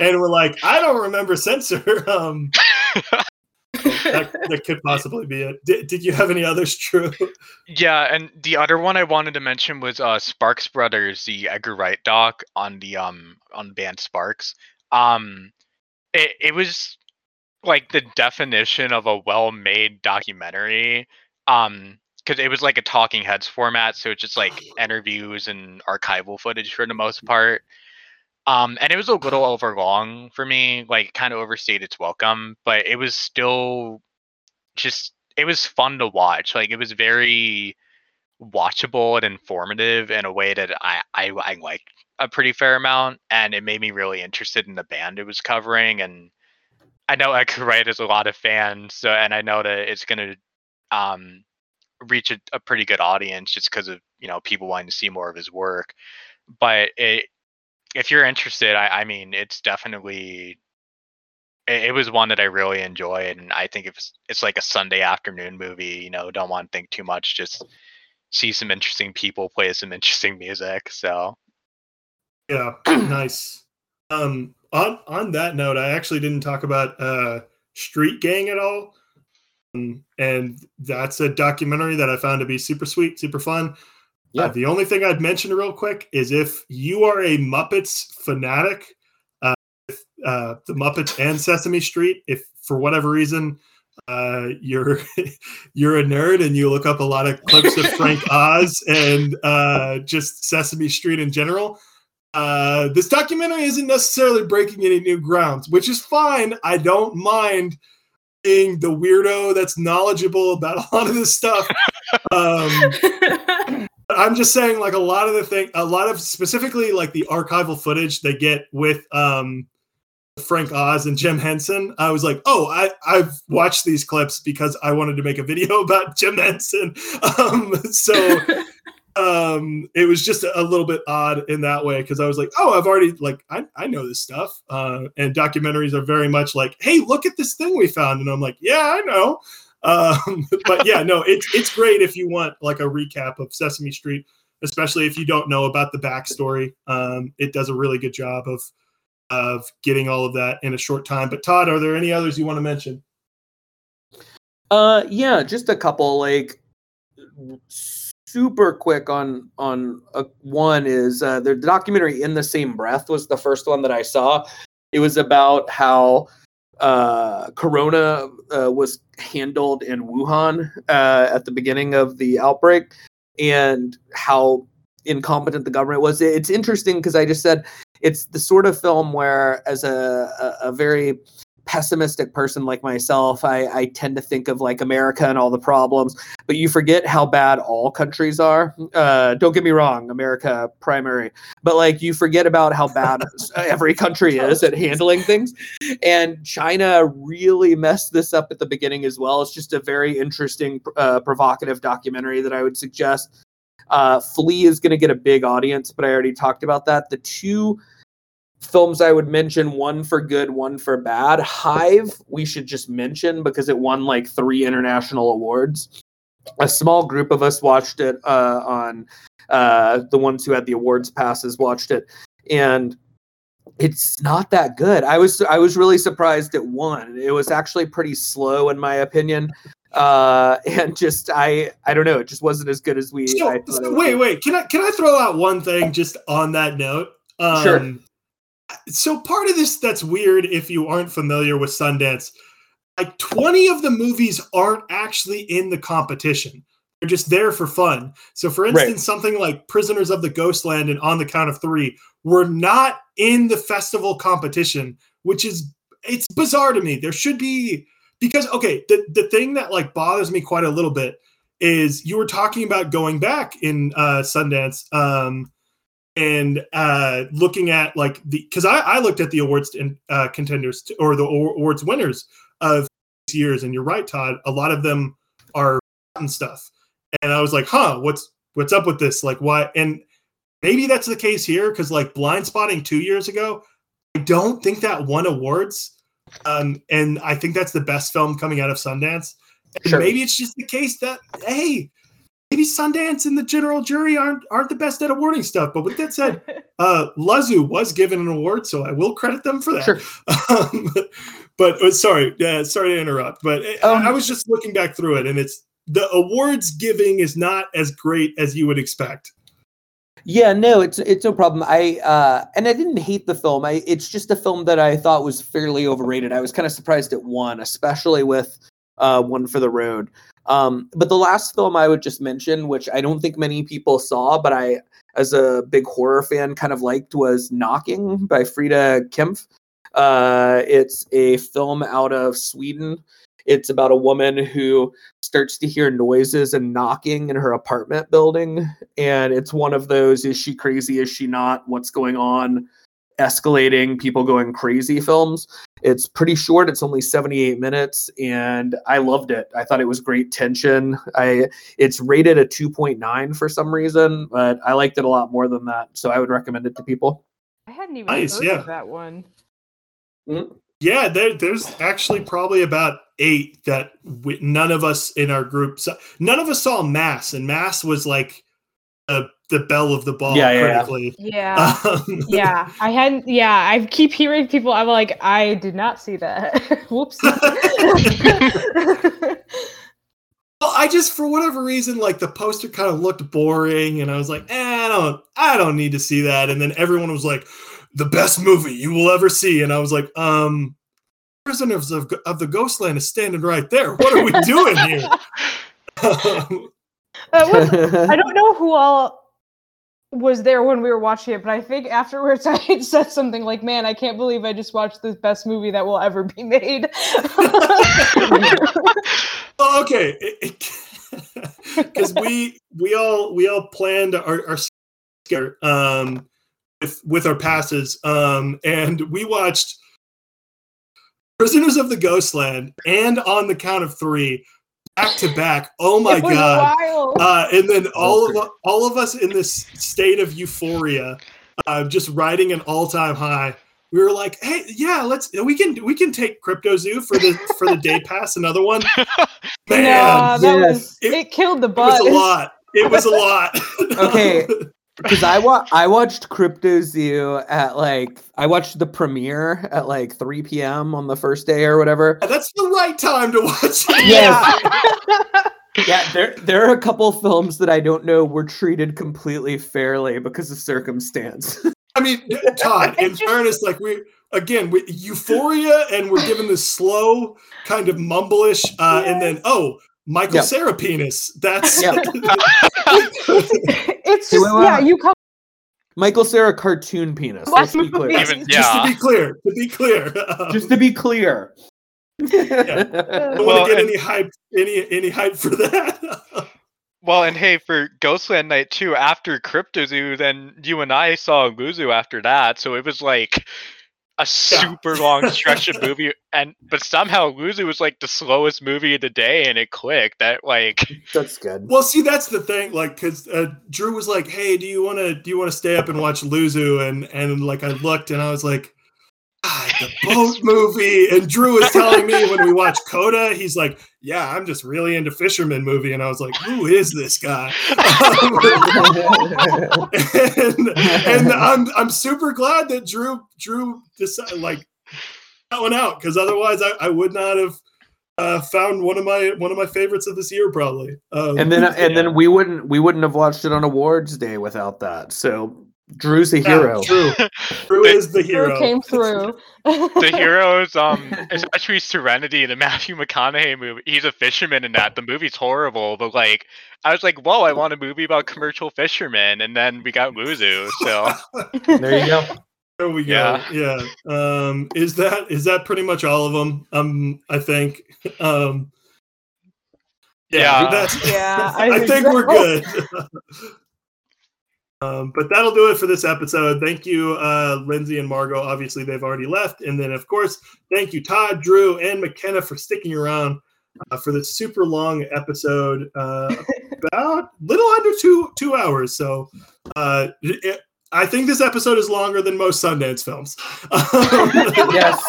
Speaker 1: and were like, I don't remember censor. Um, that, that could possibly be it. Did, did you have any others, Drew?
Speaker 5: Yeah, and the other one I wanted to mention was uh Sparks Brothers, the Edgar Wright doc on the um on band Sparks. Um it it was like the definition of a well-made documentary. Um because it was like a talking heads format, so it's just like interviews and archival footage for the most part. Um, and it was a little overlong for me, like kind of overstayed its welcome, but it was still just it was fun to watch. Like it was very watchable and informative in a way that I I, I liked a pretty fair amount, and it made me really interested in the band it was covering. And I know Edgar Wright has a lot of fans, so and I know that it's gonna um reach a, a pretty good audience just because of you know people wanting to see more of his work. But it, if you're interested, I, I mean, it's definitely it, it was one that I really enjoyed, and I think it's it's like a Sunday afternoon movie. You know, don't want to think too much. Just see some interesting people play some interesting music. So
Speaker 1: Yeah, nice. Um, on on that note, I actually didn't talk about uh, Street Gang at all, and that's a documentary that I found to be super sweet, super fun.
Speaker 3: Yeah.
Speaker 1: Uh, the only thing I'd mention real quick is if you are a Muppets fanatic, uh, with, uh, the Muppets and Sesame Street, if for whatever reason uh, you're you're a nerd and you look up a lot of clips of Frank Oz and uh, just Sesame Street in general, uh, this documentary isn't necessarily breaking any new grounds, which is fine. I don't mind being the weirdo that's knowledgeable about a lot of this stuff. Um, I'm just saying, like a lot of the thing, a lot of specifically like the archival footage they get with um, Frank Oz and Jim Henson. I was like, oh, I I've watched these clips because I wanted to make a video about Jim Henson. Um, so um, it was just a little bit odd in that way because I was like, oh, I've already like I I know this stuff. Uh, and documentaries are very much like, hey, look at this thing we found, and I'm like, yeah, I know. Um, but yeah, no, it's it's great if you want like a recap of Sesame Street, especially if you don't know about the backstory. Um, it does a really good job of of getting all of that in a short time. But Todd, are there any others you want to mention?
Speaker 3: Uh, yeah, just a couple. Like super quick on on uh, one is uh, the documentary "In the Same Breath" was the first one that I saw. It was about how uh, Corona uh, was handled in Wuhan uh, at the beginning of the outbreak, and how incompetent the government was. It's interesting because I just said it's the sort of film where, as a, a, a very pessimistic person like myself, I, I tend to think of like America and all the problems, but you forget how bad all countries are. Uh, don't get me wrong, America primary, but like you forget about how bad every country is at handling things. And China really messed this up at the beginning as well. It's just a very interesting, uh, provocative documentary that I would suggest. Uh, Flea is going to get a big audience, but I already talked about that. The two films I would mention one for good, one for bad. Hive, we should just mention because it won like three international awards. A small group of us watched it uh, on uh, the ones who had the awards passes watched it, and it's not that good. I was I was really surprised it won. It was actually pretty slow in my opinion. Uh and just I I don't know, it just wasn't as good as we
Speaker 1: So,
Speaker 3: I
Speaker 1: so wait, wait. Can I can I throw out one thing just on that note? Um,
Speaker 3: Sure.
Speaker 1: So part of this that's weird if you aren't familiar with Sundance, like 20 of the movies aren't actually in the competition. They're just there for fun. So for
Speaker 3: Right.
Speaker 1: instance, something like Prisoners of the Ghostland and On the Count of Three were not in the festival competition, which is it's bizarre to me. There should be because okay, the, the thing that like bothers me quite a little bit is you were talking about going back in uh Sundance um and uh looking at like the because I, I looked at the awards and uh contenders t- or the awards winners of these years and you're right todd a lot of them are and stuff. And i was like huh what's what's up with this? Like why? And maybe that's the case here because like blind spotting two years ago i don't think that won awards um and i think that's the best film coming out of sundance. And
Speaker 3: Sure.
Speaker 1: maybe it's just the case that hey maybe sundance and the general jury aren't aren't the best at awarding stuff but with that said uh Luzzu was given an award so i will credit them for that
Speaker 3: Sure.
Speaker 1: um, but uh, sorry yeah sorry to interrupt but I-
Speaker 3: Um,
Speaker 1: i was just looking back through it and it's the awards giving is not as great as you would expect
Speaker 3: Yeah, no, it's it's no problem. I uh and I didn't hate the film. I it's just a film that I thought was fairly overrated. I was kind of surprised it won, especially with uh One for the Road. Um but the last film I would just mention, which I don't think many people saw, but I as a big horror fan kind of liked was Knocking by Frida Kempf. Uh it's a film out of Sweden. It's about a woman who starts to hear noises and knocking in her apartment building and it's one of those is she crazy is she not what's going on escalating people going crazy films it's pretty short it's only 78 minutes and i loved it i thought it was great tension i it's rated a 2.9 for some reason but i liked it a lot more than that so i would recommend it to people
Speaker 7: I hadn't even
Speaker 1: Nice,
Speaker 7: heard
Speaker 1: yeah.
Speaker 7: of that one. Mm-hmm.
Speaker 1: yeah there, there's actually probably about eight that we, none of us in our group saw. none of us saw mass and mass was like the the bell of the ball
Speaker 3: Yeah, yeah, yeah.
Speaker 1: critically
Speaker 7: Yeah.
Speaker 1: Um,
Speaker 7: yeah. I hadn't yeah, I keep hearing people I'm like, I did not see that. Whoops.
Speaker 1: Well, I just for whatever reason, like the poster kind of looked boring, and I was like, eh, I don't, I don't need to see that. And then everyone was like, the best movie you will ever see, and I was like, um, Prisoners of, of the Ghostland is standing right there. What are we doing here? Um,
Speaker 7: Uh, what- I don't know who all was there when we were watching it, but I think afterwards I had said something like, "Man, I can't believe I just watched the best movie that will ever be made."
Speaker 1: well, okay, because we we all we all planned our our schedule, um with with our passes um and we watched Prisoners of the Ghostland and On the Count of Three back to back. Oh my god! Uh, and then all of all of us in this state of euphoria, uh, just riding an all time high. We were like, "Hey, yeah, let's we can we can take Cryptozoo for the for the day pass, another one." Man,
Speaker 7: Nah, that
Speaker 3: yes.
Speaker 7: was
Speaker 1: It-
Speaker 7: it, killed the
Speaker 1: it was
Speaker 7: buzz.
Speaker 1: a lot. It was a lot.
Speaker 3: Okay. because I wa- I watched Cryptozoo at like I watched the premiere at like 3 p.m. on the first day or whatever.
Speaker 1: That's the right time to watch it.
Speaker 3: Yes. Yeah, there there are a couple films that I don't know were treated completely fairly because of circumstance.
Speaker 1: I mean, Todd, in fairness, like we again, we, euphoria, and we're given this slow kind of mumblish, uh, and then oh, Michael
Speaker 3: Yep.
Speaker 1: Sarah penis. That's
Speaker 3: Yep.
Speaker 7: it's
Speaker 3: Do
Speaker 7: just
Speaker 3: we
Speaker 7: yeah,
Speaker 3: wanna-
Speaker 7: you come
Speaker 3: Michael Cera cartoon penis. Let's be clear.
Speaker 7: Yes.
Speaker 5: Even
Speaker 1: just to be clear. To be clear, um,
Speaker 3: Just to be clear.
Speaker 1: don't
Speaker 5: Well,
Speaker 1: want to get
Speaker 5: and-
Speaker 1: any hype, any any hype for that.
Speaker 5: Well, and hey, for Ghostland Night too, after Cryptozoo, then you and I saw Luzzu after that, so it was like a super long stretch of movie, and but somehow Luzzu was like the slowest movie of the day, and it clicked. That like,
Speaker 3: That's good.
Speaker 1: well, see, that's the thing. Like, because uh, Drew was like, "Hey, do you want to do you want to stay up and watch Luzzu?" And and like I looked and I was like, God, the boat movie. And Drew was telling me when we watched Coda, he's like, "Yeah, I'm just really into fisherman movie." And I was like, "Who is this guy?" and, and I'm I'm super glad that Drew Drew decided like that one out because otherwise I, I would not have uh, found one of my one of my favorites of this year probably. Um,
Speaker 3: and then and then we wouldn't we wouldn't have watched it on awards day without that. So Drew's a
Speaker 1: yeah,
Speaker 3: hero.
Speaker 1: Drew, Drew is the
Speaker 7: Drew
Speaker 1: hero.
Speaker 7: came through.
Speaker 5: the heroes, um, especially Serenity, the Matthew McConaughey movie. He's a fisherman in that. The movie's horrible, but like, I was like, whoa, I want a movie about commercial fishermen, and then we got Luzzu. So
Speaker 3: There you go.
Speaker 1: There we go.
Speaker 5: Yeah.
Speaker 1: Yeah. Um, is that is that pretty much all of them? Um, I think. Um,
Speaker 5: Yeah.
Speaker 1: that's,
Speaker 7: Yeah,
Speaker 1: I,
Speaker 7: I
Speaker 1: think
Speaker 7: think
Speaker 1: we're good. Um, but that'll do it for this episode. Thank you, uh, Lindsay and Margot. Obviously, they've already left, and then of course, thank you, Todd, Drew, and McKenna for sticking around uh, for this super long episode. Uh, about little under two two hours. So. Uh, it, I think this episode is longer than most Sundance films. Um,
Speaker 3: Yes.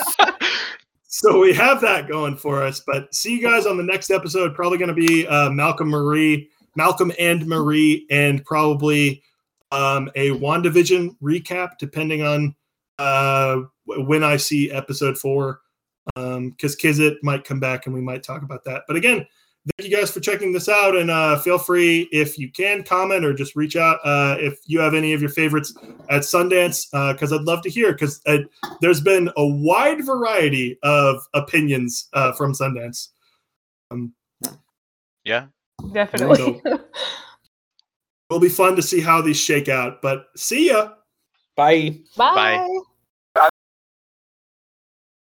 Speaker 1: so we have that going for us. But see you guys on the next episode. Probably going to be uh, Malcolm Marie, Malcolm and Marie, and probably um, a WandaVision recap, depending on uh, when I see episode four. Because Kizit might come back and we might talk about that. But again, thank you guys for checking this out. And uh, feel free, if you can, comment or just reach out uh, if you have any of your favorites at Sundance, because I'd love to hear. Because uh, there's been a wide variety of opinions uh, from Sundance. Um,
Speaker 5: yeah,
Speaker 7: Definitely.
Speaker 1: it'll be fun to see how these shake out. But see ya.
Speaker 3: Bye.
Speaker 7: Bye.
Speaker 5: Bye.